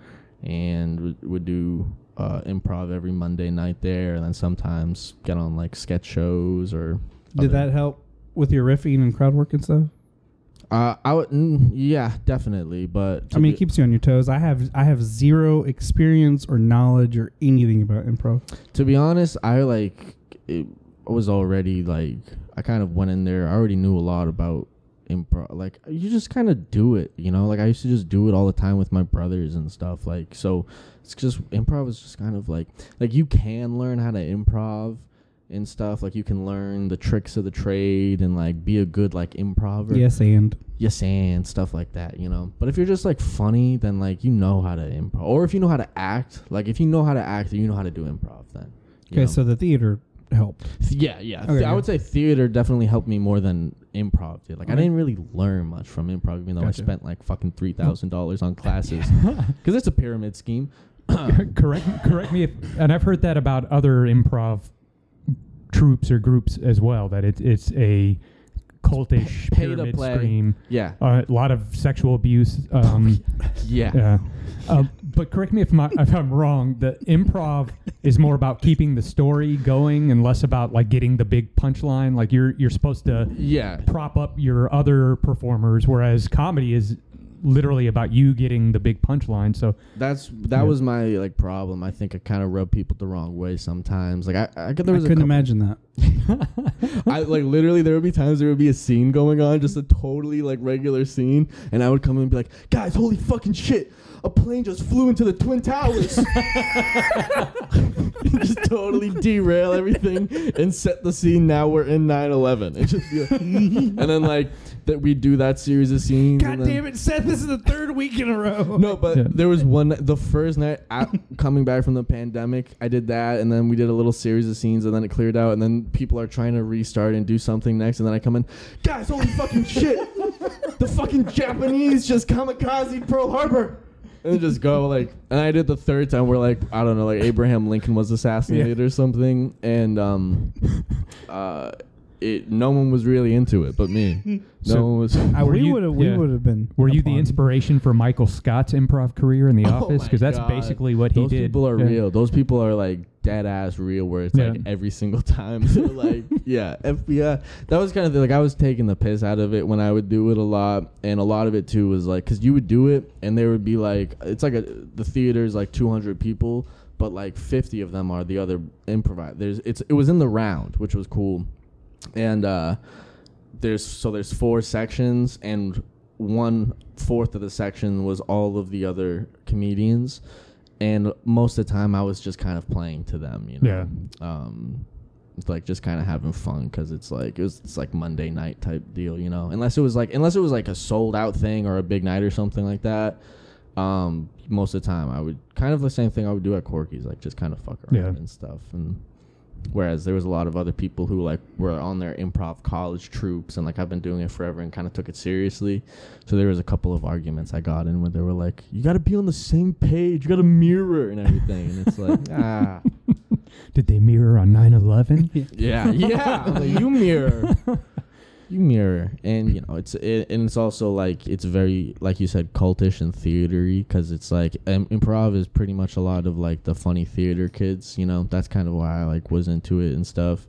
and would, would do uh improv every monday night there and then sometimes get on like sketch shows or Did other- that help with your riffing and crowd work and stuff? Uh i would mm, yeah definitely but I mean, be- it keeps you on your toes. I have I have zero experience or knowledge or anything about improv. to be honest, I like it was already like I kind of went in there. I already knew a lot about improv. Like you just kind of do it, you know. Like I used to just do it all the time with my brothers and stuff. Like so, it's just improv is just kind of like like you can learn how to improv and stuff. Like you can learn the tricks of the trade and like be a good like improver. Yes, and yes and stuff like that, you know. But if you're just like funny, then like you know how to improv, or if you know how to act, like if you know how to act, then you know how to do improv. Then okay. know? So the theater helped. Yeah, yeah. Okay, Th- I would say theater definitely helped me more than improv did. Like I didn't really learn much from improv, even though Gotcha. I spent like fucking three thousand dollars on classes *laughs* because it's a pyramid scheme. correct correct me if and I've heard that about other improv troupes or groups as well that it's it's a cultish Pay to pyramid play. scheme. Yeah, uh, a lot of sexual abuse *laughs* um, yeah, yeah. Um, but correct me if, my, if I'm wrong the improv is more about keeping the story going and less about like getting the big punchline. Like you're you're supposed to yeah. prop up your other performers whereas comedy is literally about you getting the big punchline so That's that Yeah. was my like problem. I think I kind of rubbed people the wrong way sometimes. Like I, I there was a couldn't imagine that. *laughs* I like literally there would be times there would be a scene going on, just a totally like regular scene, and I would come in and be like, guys, holy fucking shit. A plane just flew into the Twin Towers. *laughs* *laughs* just totally derail everything and set the scene. Now we're in 9/11. And just be like, *laughs* and then like that we do that series of scenes. God and then, damn it, Seth! This is the third week in a row. No, but Yeah. there was one the first night at, coming back from the pandemic. I did that, and then we did a little series of scenes, and then it cleared out, and then people are trying to restart and do something next, and then I come in, guys, holy fucking shit! The fucking Japanese just kamikaze Pearl Harbor. And just go like, and I did the third time where like I don't know, like Abraham Lincoln was assassinated or something, and um, *laughs* uh, it no one was really into it but me. *laughs* No So- one was. I, we would have. We yeah. would have been. Were you the inspiration for Michael Scott's improv career in The *laughs* Oh Office? Because that's God. basically what he did Those people are Yeah. real. Those people are like dead ass real. Where it's like every single *laughs* time. They're like, yeah, FBI. That was kind of the, like I was taking the piss out of it when I would do it a lot, and a lot of it too was like because you would do it and there would be like it's like a the theater's like 200 people, but like 50 of them are the other improvise. There's it's it was in the round, which was cool, and uh there's so there's four sections and one fourth of the section was all of the other comedians and most of the time i was just kind of playing to them you know? Um it's like just kind of having fun because it's like it was it's like monday night type deal you know? Unless it was like unless it was like a sold out thing or a big night or something like that um most of the time i would kind of the same thing i would do at corky's like just kind of fuck around Yeah. and stuff and Whereas there was a lot of other people who like were on their improv college troupes and like I've been doing it forever and kind of took it seriously. So there was a couple of arguments I got in where they were like, "You got to be on the same page. You got to mirror and everything." And it's like, *laughs* ah, Did they mirror on 9/11? *laughs* yeah, yeah. I'm like, you mirror, *laughs* mirror, and you know it's it, and it's also like it's very like you said cultish and theatery because it's like um, improv is pretty much a lot of like the funny theater kids. You know that's kind of why I like was into it and stuff.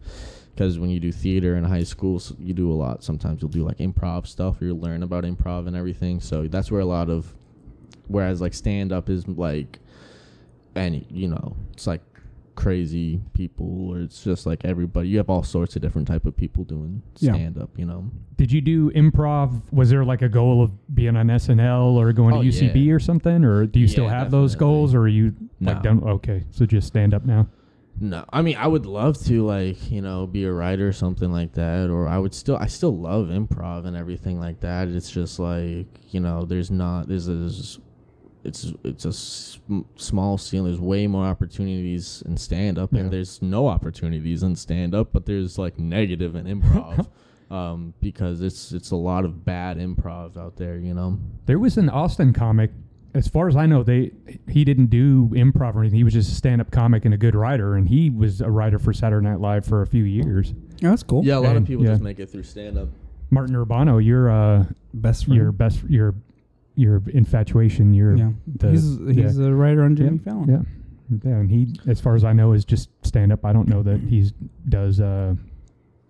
Because when you do theater in high school, s you do a lot. Sometimes you'll do like improv stuff, or you learn about improv and everything. So that's where a lot of, whereas like stand up is like, any you know, it's like crazy people or it's just like everybody you have all sorts of different type of people doing stand up you know Did you do improv? Was there like a goal of being on SNL or going Oh, to UCB yeah. or something? Or do you still Yeah, have those goals, or are you like No. done? Okay, so just stand up now. no i mean i would love to like you know be a writer or something like that or i would still i still love improv and everything like that it's just like you know there's not there's this it's it's a sm- small scene there's way more opportunities in stand up Yeah. and there's no opportunities in stand up but there's like negative in improv *laughs* um because it's it's a lot of bad improv out there you know There was an Austin comic. As far as I know, they he didn't do improv or anything. He was just a stand-up comic and a good writer, and he was a writer for Saturday Night Live for a few years. Oh, that's cool. Yeah, a lot And- of people yeah. just make it through stand up. Martin Urbano, your uh, Best friend. your best your your infatuation, your yeah. the- he's he's a writer on Jimmy Fallon. yeah, yeah, and he, as far as I know, is just stand-up. I don't know that he's does uh,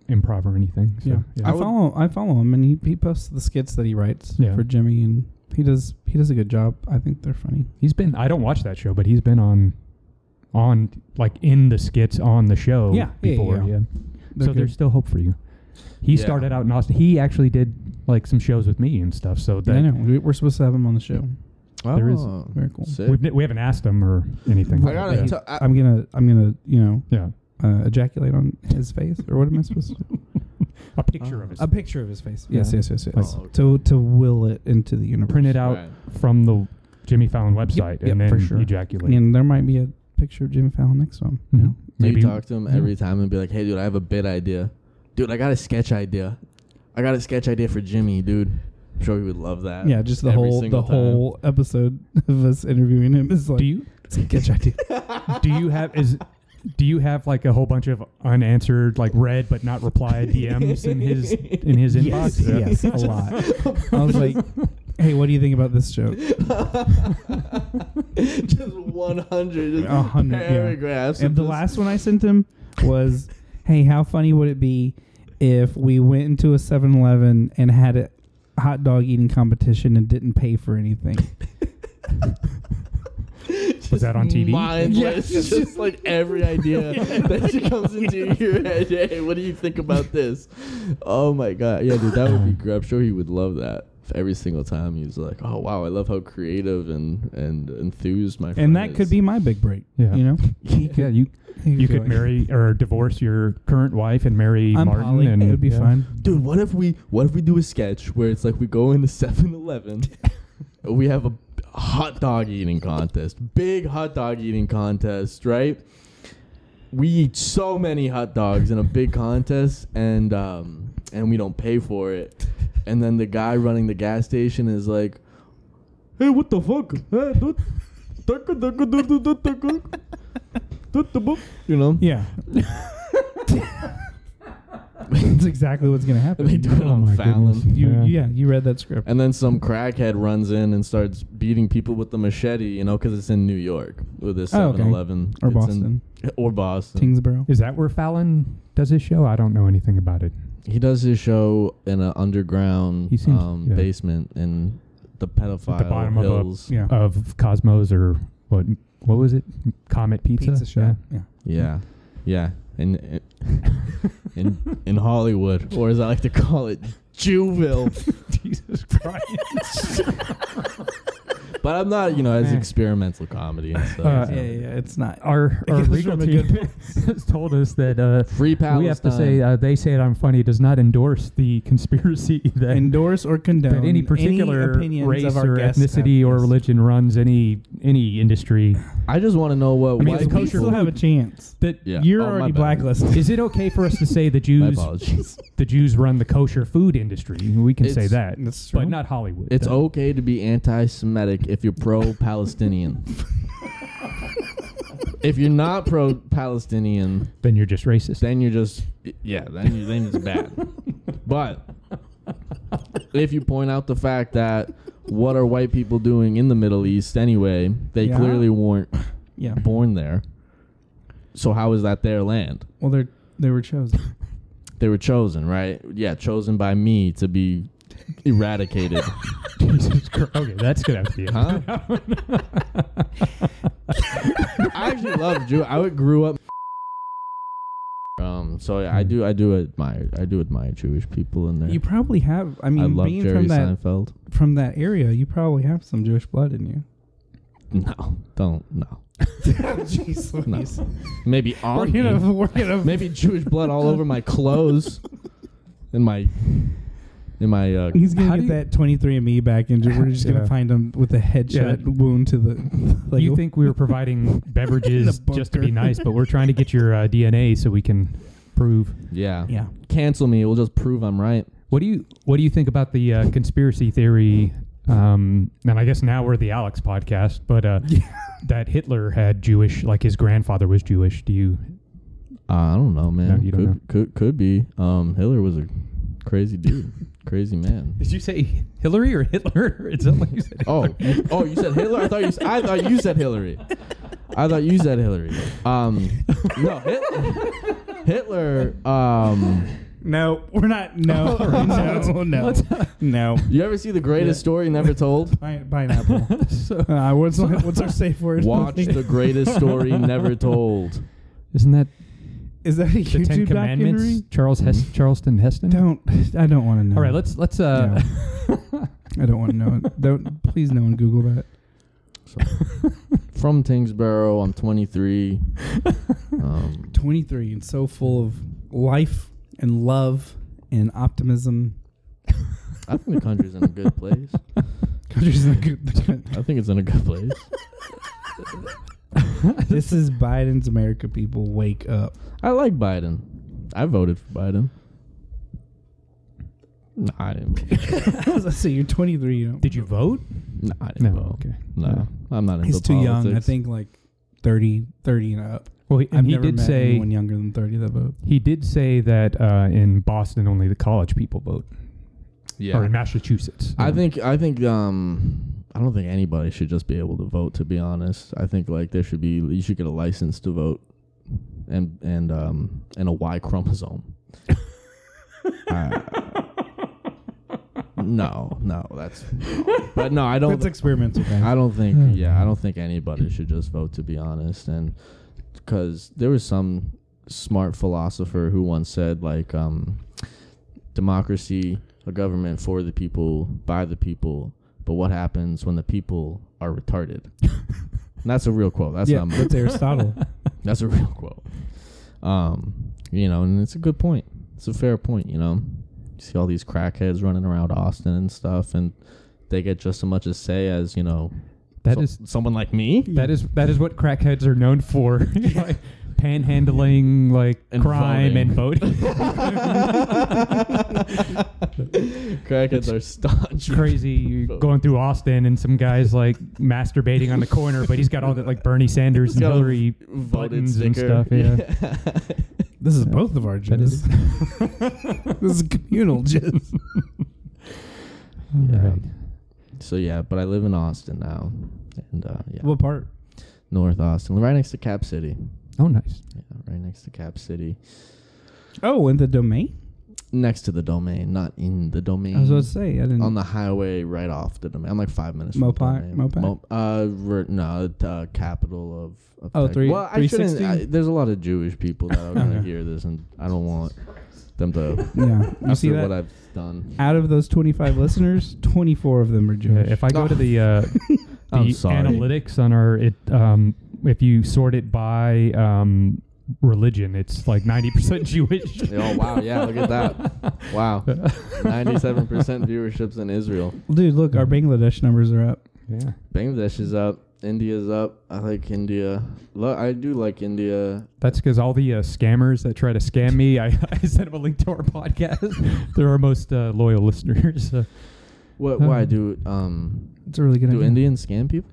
improv or anything. So, Yeah. yeah. I, would- follow I follow him and he, he posts the skits that he writes Yeah. for Jimmy and he does he does a good job. I think they're funny. He's been. I don't watch that show, but he's been on, on like in the skits on the show. Yeah, yeah, before. yeah. Yeah. They're so good. there's still hope for you. He Yeah. started out in Austin. He actually did like some shows with me and stuff. So that I know. We- We're supposed to have him on the show. There is- Very cool. We've, we haven't asked him or anything. I gotta yeah. tell- I- I'm gonna I'm gonna you know yeah. uh, ejaculate on his face or what am I supposed to? do? *laughs* a picture of his. A picture of his face. Yes, Yeah. yes, yes, yes. Oh, okay. To to will it into the universe. print it out Right. from the Jimmy Fallon website yep, and then for sure. ejaculate. And there might be a picture of Jimmy Fallon next to him. You Mhm. know? So Maybe you talk to him yeah. every time and be like, "Hey, dude, I have a bit idea. Dude, I got a sketch idea. I got a sketch idea for Jimmy, dude. I'm sure he would love that. Yeah, just the every whole the single time. whole episode *laughs* of us interviewing him is like do you sketch idea. *laughs* do you have is do you have like a whole bunch of unanswered like read but not replied DMs in his in his yes, inbox? Yeah. yes, a lot. I was like, hey, what do you think about this joke? *laughs* just 100, just A hundred, yeah. paragraphs. And the this- last one I sent him was, hey, how funny would it be if we went into a 7-Eleven and had a hot dog eating competition and didn't pay for anything? *laughs* Was that on TV? Mindless. Yes. Just like every idea *laughs* that just comes into your head. Hey, what do you think about this? Oh my god. Yeah, dude, that would be *laughs* great. I'm sure he would love that. Every single time he's like, "Oh wow, I love how creative and and enthused my friend and that is." could be my big break. Yeah. You know? *laughs* yeah, *laughs* you You could marry or divorce your current wife and marry I'm Martin, poly. and it would be yeah. fun. Dude, what if we what if we do a sketch where it's like we go into *laughs* 7-Eleven, we have a hot dog eating contest, big hot dog eating contest, right? We eat so many hot dogs in a big contest, and um, and we don't pay for it. And then the guy running the gas station is like, "Hey, what the fuck? Hey, dude, You know? Yeah. That's exactly what's gonna happen. *laughs* They do it Oh on my Fallon. goodness. You, Yeah. yeah. you read that script. And then some crackhead runs in and starts beating people with the machete, you know, because it's in New York with this Oh, okay. 7 Eleven. Or Boston. or Boston. Tyngsboro. Is that where Fallon does his show? I don't know anything about it. He does his show in an underground He seems- um, yeah. basement in the pedophile At the bottom hills. of a Yeah. of Cosmos or what? What was it? Comet Pizza. Pizza shop. Yeah. Yeah. Yeah. In, in, in Hollywood, or as I like to call it, Jewville. *laughs* Jesus Christ. *laughs* but I'm not, you know, as Man. experimental comedy and stuff. Uh, so. Yeah, yeah, yeah, it's not. our our legal team *laughs* has told us that uh, Free Palestine. we have to say uh, they say it I'm funny does not endorse the conspiracy *laughs* that, endorse or condone that any particular opinions race of our or ethnicity or religion runs any any industry. I just want to know what I mean, white we kosher still have a chance. That Yeah. You're Oh, already blacklisted. is it okay for us to say the *laughs* Jews the Jews run the kosher food industry? We can say that, That's true. but not Hollywood. It's though. okay to be anti-Semitic if you're pro-Palestinian. if you're not pro-Palestinian, Then you're just racist. then you're just yeah, then you then it's bad. But if you point out the fact that what are white people doing in the Middle East anyway? They Yeah. clearly weren't Yeah. born there. So how is that their land? Well, they they were chosen. They were chosen, right? Yeah, chosen by me to be eradicated. Jesus *laughs* Christ. Okay, that's gonna have to be. it. Huh? *laughs* I actually love Jew. I would grew up. Um, so I do, I do admire, I do admire Jewish people in there. You probably have. I mean, I love being Jerry from that Seinfeld. from that area, you probably have some Jewish blood in you. No, don't no. *laughs* Jeez. Louise. Maybe We're on gonna, we're gonna Maybe Jewish blood all over my clothes, and my, in my. Uh, He's gonna get that 23andMe back, and we're just Yeah. gonna find him with a headshot Yeah. wound to the. *laughs* Like, you think we were providing *laughs* beverages just to be bunker. nice, but we're trying to get your uh, *laughs* DNA so we can prove. yeah. Yeah. Cancel me. We'll just prove I'm right. What do you What do you think about the uh, conspiracy theory? Um, and I guess now we're the Alex podcast, but uh, that Hitler had Jewish, like his grandfather was Jewish. Do you? Uh, I don't know, man. No, you could don't know. could could be. Um, Hitler was a crazy dude, crazy man. Did you say Hillary or Hitler? It sounded like you said Oh, you, oh, you said Hitler. I thought you. s- I thought you said Hillary. I thought you said Hillary. Um, no, Hit, *laughs* Hitler. Um, No, we're not. No, *laughs* no, no, Let's- no. you ever see the greatest Yeah. story never told? *laughs* Pine, pineapple. so, Uh, what's what's our safe word? Watch the greatest story never told. isn't that Is that a the Ten YouTube Commandments? documentary? Charles Hes- Charleston Heston. Don't. I don't want to know. All right, let's let's uh. *laughs* I don't want to know. it. Don't. Please, no one Google that. So, *laughs* from Tyngsboro, I'm 23. *laughs* Um, 23 and so full of life and love and optimism. I think the country's in a good place. Country's in a good. I think it's in a good place. *laughs* this is Biden's America. People, wake up. I like Biden. I voted for Biden. No, I didn't. Vote. *laughs* Let's say you're 23. You know, Did you vote? No, I didn't No. vote. Okay. No, Yeah. I'm not into he's too young. I think like 30, 30 and up. Well, he, I've and he never did met say anyone younger than 30 that vote. he did say that uh, in Boston only the college people vote, Yeah. or in Massachusetts. I think I think um I don't think anybody should just be able to vote. To be honest, I think like there should be you should get a license to vote, and and um and a Y chromosome. *laughs* Uh, no, no, that's. But no, I don't. That's experimental. Guys. I don't think. Hmm. Yeah, I don't think anybody should just vote. To be honest, and because there was some smart philosopher who once said like, um, democracy, a government for the people, by the people. But what happens when the people are retarded? *laughs* that's a real quote. That's yeah, not. that's Aristotle. *laughs* That's a real quote. Um, you know, and it's a good point. It's a fair point. You know, you see all these crackheads running around Austin and stuff, and they get just as much a say as you know. That so- is someone like me. that is that is what crackheads are known for. *laughs* like panhandling, like And crime voting. and voting. *laughs* Crackheads are staunch. Crazy you're Vote. going through Austin and some guys like masturbating on the corner, but he's got all that like Bernie Sanders He's and got a Hillary Voted buttons and sticker. stuff. Yeah. *laughs* This is both of our That is- jizz. *laughs* this is communal jizz. All Yeah. right. So yeah, but I live in Austin now, and uh, yeah, What part? North Austin, right next to Cap City. Oh, nice. Yeah, right next to Cap City, Oh, in the domain. next to the domain, not in the domain. I was going to say I didn't. on the highway right off the domain. I'm like five minutes. from Mopac- the domain. Mopac? Mo- uh, ver- no, uh, capital of. of Oh, Tex- three- Well, I shouldn't. 360? I, there's a lot of Jewish people that are gonna hear this, and I don't want them to. yeah, you *laughs* after see what that? I've done. Out of those twenty-five listeners, twenty-four of them are Yeah, Jewish. if I go to the uh, *laughs* I'm the sorry. analytics on our it, um, if you sort it by um, religion, it's like ninety percent *laughs* Jewish. Oh wow! Yeah, look at that. Wow, ninety-seven percent viewerships in Israel. Dude, look, our Bangladesh numbers are up. yeah. Bangladesh is up. India's up. I like India. Lo- I do like India. That's because all the uh, scammers that try to scam me, I, *laughs* I sent them a link to our podcast. *laughs* They're our most uh, loyal listeners. Uh, What? Why do um It's a really good do idea. Indians scam people?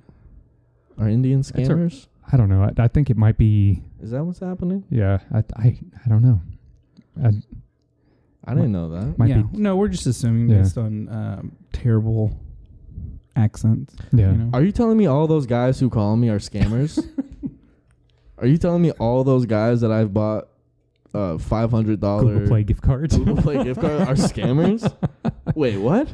Are Indian That's a- scammers? I don't know. I, I think it might be. Is that what's happening? Yeah. I I, I don't know. I, I didn't know that. might yeah. be. No, we're just assuming Yeah. based on um, terrible accents. Yeah. You know? Are you telling me all those guys who call me are scammers? *laughs* are you telling me all those guys that I've bought uh five hundred dollar Google Play gift cards. Google Play gift card are *laughs* scammers? Wait, what?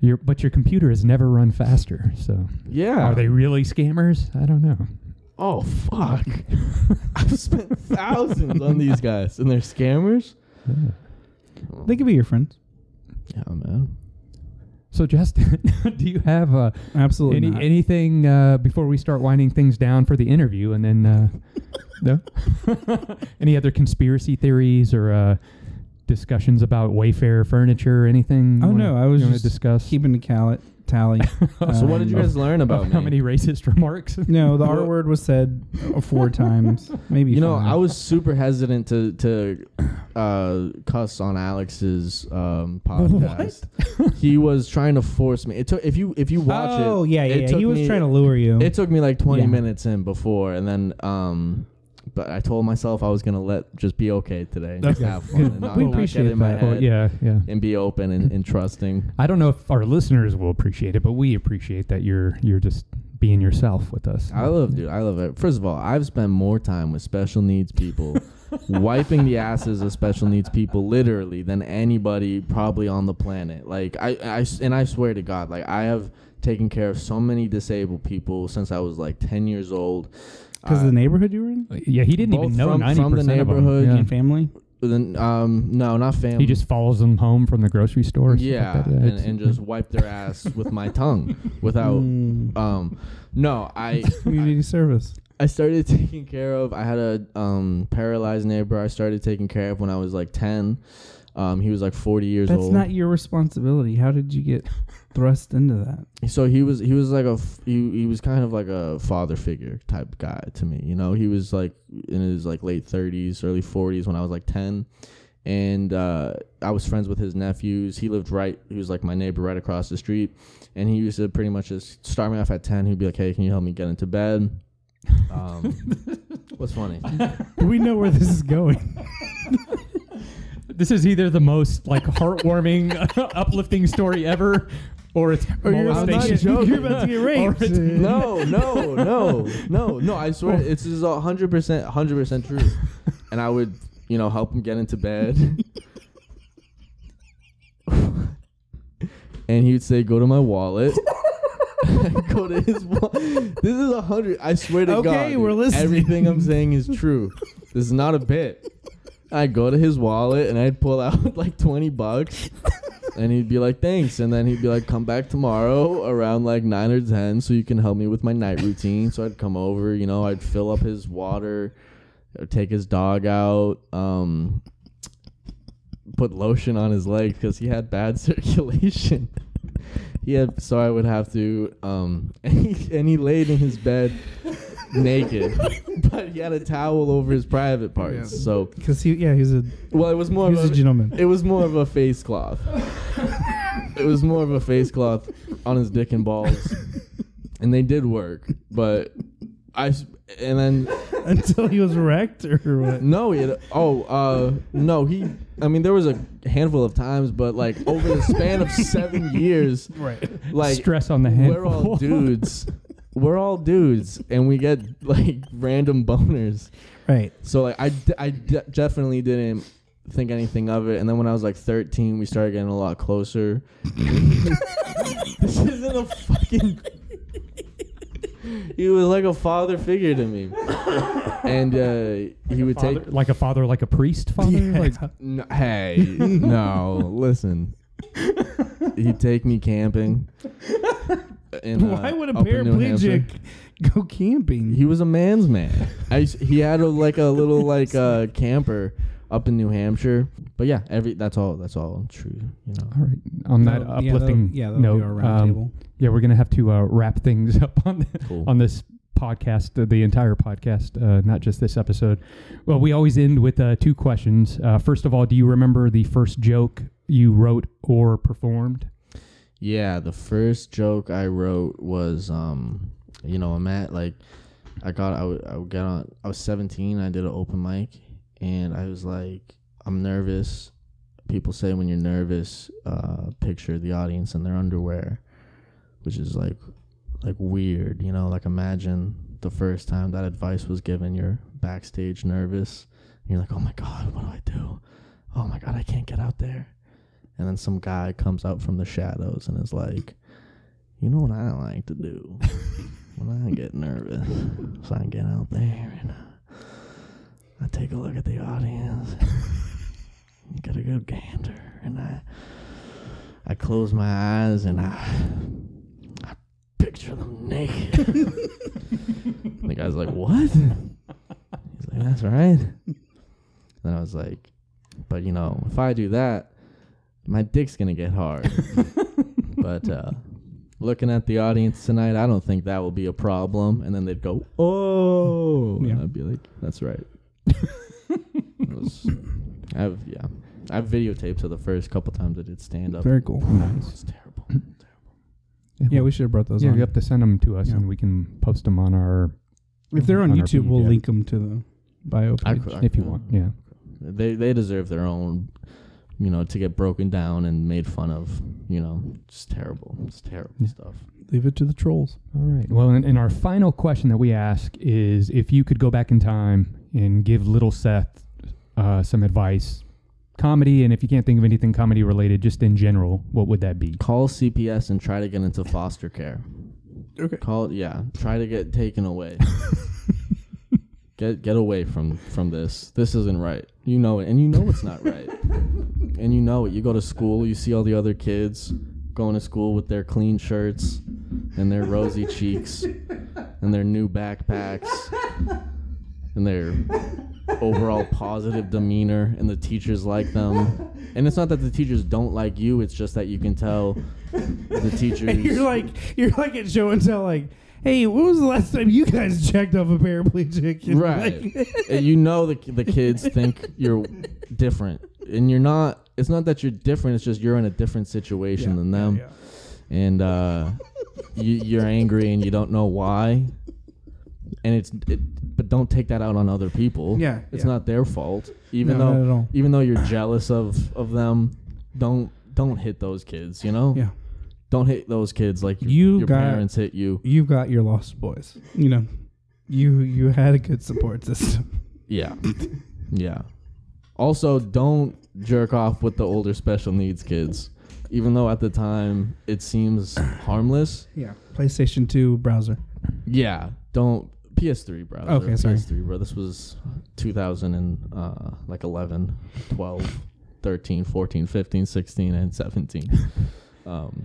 Your but your computer has never run faster. So Yeah. are they really scammers? I don't know. Oh fuck! *laughs* I've spent thousands on these guys, and they're scammers. Yeah. They could be your friends. Yeah, man. So Justin, *laughs* do you have uh, Absolutely any anything uh, before we start winding things down for the interview, and then uh, *laughs* no, any other conspiracy theories or uh, discussions about Wayfair furniture or anything? Oh, no, I was you wanna just discuss. Keeping the cal- tally. *laughs* so what did you Um, guys learn about Of me? how many racist remarks? No, the *laughs* R word was said uh, four times, maybe. You know, five. I was super hesitant to to uh, cuss on Alex's um, podcast. *laughs* he was trying to force me. It took if you if you watch it. Oh yeah, yeah. it yeah. took He was me- trying to lure you. It took me like 20 Yeah. minutes in before, and then um, but I told myself I was gonna let just be okay today, and just Okay. have fun, *laughs* and not, We not get appreciate in my that. Well, head, yeah, yeah. and be open and, and trusting. I don't know if our listeners will appreciate it, but we appreciate that you're you're just being yourself with us. I love, dude. I love it. First of all, I've spent more time with special needs people, *laughs* wiping the asses of special needs people, literally, than anybody probably on the planet. Like I, I s- and I swear to God, like I have taken care of so many disabled people since I was like ten years old. Because of Uh, the neighborhood you were in Yeah, he didn't Both even know from- ninety from the percent of them. neighborhood Yeah. and family. then, um, no, not family. He just follows them home from the grocery store. and stuff yeah, like that. and, it's- and just *laughs* wipe their ass with my tongue without. Mm, Um, no, I *laughs* community service. I started *laughs* taking care of. I had a um, paralyzed neighbor. I started taking care of when I was like ten. Um, he was like forty years old. That's old. not your responsibility. How did you get thrust into that? so he was he was like a f- he, he was kind of like a father figure type guy to me. You know, he was like in his like late thirties, early forties when I was like ten. And uh, I was friends with his nephews. He lived right. He was like my neighbor right across the street, and he used to pretty much just start me off at ten. He'd be like, "Hey, can you help me get into bed?" Um, *laughs* what's funny? *laughs* we know where this is going. This is either the most like heartwarming, *laughs* uplifting story ever, or it's Or you're *laughs* about, to get, joking. you're about to get raped. No, no, no, no, no. I swear, oh. it's just a hundred percent, hundred percent true. And I would, you know, help him get into bed. *laughs* and he would say, "Go to my wallet." *laughs* Go to his wallet. This is a hundred. I swear to God. Okay, we're listening. Everything I'm saying is true. This is not a bit. I'd go to his wallet and I'd pull out like twenty bucks. And he'd be like, thanks. And then he'd be like, come back tomorrow around like 9 or 10 so you can help me with my night routine. So I'd come over, you know, I'd fill up his water take his dog out, um, put lotion on his legs because he had bad *laughs* circulation. he had so I would have to, um, and *laughs* he, and he laid in his bed naked, *laughs* but he had a towel over his private parts. Yeah. So Because he, yeah, he's a well, it was more he's of a a, gentleman. it was more of a face cloth. *laughs* it was more of a face cloth on his dick and balls, *laughs* and they did work. But I and then Until he was wrecked or what? no, it oh uh no he. I mean, there was a handful of times, but like over the span of seven years, Right. like Stress on the we're all dudes. We're all dudes, and we get like *laughs* random boners. Right. So like I, d- I d- definitely didn't think anything of it, and then when I was like 13, we started getting a lot closer. *laughs* this isn't a fucking. he was like a father figure to me, and uh, he would Father- take. like a father, like a priest father. Yeah. Like, *laughs* N- hey, no, listen. He'd take me camping. In, uh, Why would a up in New Hampshire. paraplegic *laughs* go camping? He was a man's man. I s- he had a, like a little *laughs* like uh, camper up in New Hampshire. But yeah, every that's all that's all true. You know. all right. On that That'll- yeah, uplifting that'll- yeah, that'll note, be our um, table. yeah, we're gonna have to uh, wrap things *laughs* up on the, Cool. on this podcast, uh, the entire podcast, uh, not just this episode. Well, we always end with uh, two questions. Uh, first of all, do you remember the first joke you wrote or performed? Yeah, the first joke I wrote was, um, you know, I'm at like, I got, I would, I would get on. I was 17. I did an open mic, and I was like, I'm nervous. People say when you're nervous, uh, picture the audience in their underwear, which is like, like weird, you know. Like imagine the first time that advice was given. You're backstage nervous. And you're like, oh my god, what do I do? Oh my god, I can't get out there and then some guy comes out from the shadows and is like, "You know what I like to do *laughs* when I get nervous? So I get out there and uh, I take a look at the audience, get a good gander, and I I close my eyes and I I picture them naked." And the guy's like, "What?" He's like, "That's right." Then I was like, "But you know, if I do that." My dick's gonna get hard. but uh, looking at the audience tonight, I don't think that will be a problem. And then they'd go, "Oh," Yeah. and I'd be like, "That's right." Was- I have yeah, I have videotapes of the first couple times I did stand up. Very cool. Nice. It's terrible. Yeah, we should have brought those yeah, on. you have to send them to us, Yeah. and we can post them on our If they're on, on YouTube, we'll yeah. link them to the bio I page. could- I if you want. Yeah. They they deserve their own, you know, to get broken down and made fun of. You know, just terrible. It's terrible Yeah. stuff. Leave it to the trolls. All right. Well, and, and our final question that we ask is if you could go back in time and give little Seth uh, some advice, comedy, and if you can't think of anything comedy related, just in general, what would that be? Call CPS and try to get into foster care. Okay. Call yeah. Try to get taken away. *laughs* get get away from from this. This isn't right. You know it, and you know it's not *laughs* right. and you know it. You go to school. You see all the other kids going to school with their clean shirts and their rosy cheeks and their new backpacks and their overall positive demeanor and the teachers like them. And it's not that the teachers don't like you, it's just that you can tell the teachers *laughs* And you're like, you're like at show and tell, like, hey, when was the last time you guys checked off a paraplegic? And *laughs* Right. like- And you know the the kids think you're different, and you're not. It's not that you're different. It's just you're in a different situation Yeah, than yeah, them, yeah. and uh, you, you're angry and you don't know why. And it's it, but don't take that out on other people. Yeah, it's yeah. not their fault. Even No, though not at all. even though you're jealous of of them, don't don't hit those kids. You know. Yeah. Don't hit those kids like your, You your got- parents hit you. You've got your lost boys. You know, you you had a good support system. Yeah. yeah. Also, don't jerk off with the older special needs kids. Even though at the time it seems harmless. Yeah. PlayStation 2 browser. Yeah. Don't PS3 browser. Okay, sorry. PS3 bro. This was 2000 and uh like 11, 12, 13, 14, 15, 16 and 17. *laughs* um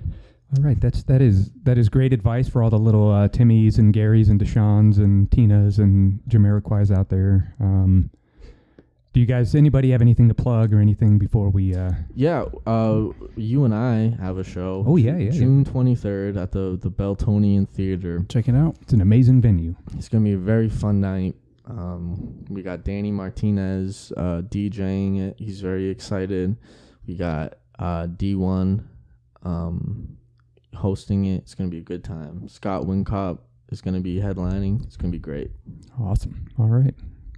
All right, that's that is that is great advice for all the little uh, Timmys and Garys and Deshaun's and Tinas and Jamiroquai's out there. Um, do you guys, anybody have anything to plug or anything before we? Uh, Yeah, uh, you and I have a show. Oh, yeah, yeah, yeah. June twenty third at the the Beltonian Theater. Check it out. it's an amazing venue. It's gonna be a very fun night. Um, we got Danny Martinez uh, DJing it. He's very excited. We got uh, D1 um, hosting it. It's gonna be a good time. Scott Wincop is gonna be headlining. It's gonna be great. Awesome. All right.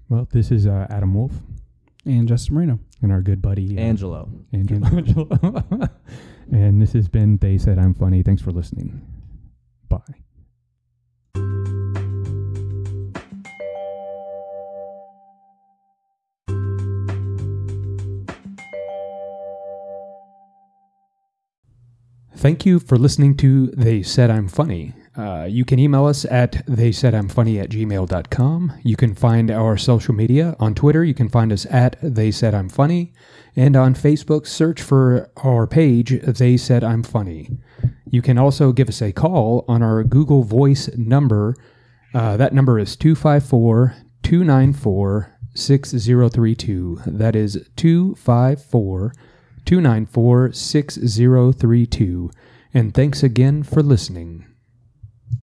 Well, this is uh, Adam Wolf And Justin Marino. and our good buddy uh, Angelo. Angelo. Angelo. *laughs* and this has been They Said I'm Funny. Thanks for listening. Bye. Thank you for listening to They Said I'm Funny. Uh, you can email us at they said I'm funny at gmail.com. You can find our social media on Twitter. You can find us at they said I'm funny. And on Facebook, search for our page, They Said I'm Funny. You can also give us a call on our Google Voice number. Uh, that number is 254 294 6032. That is 254 294 6032. And thanks again for listening.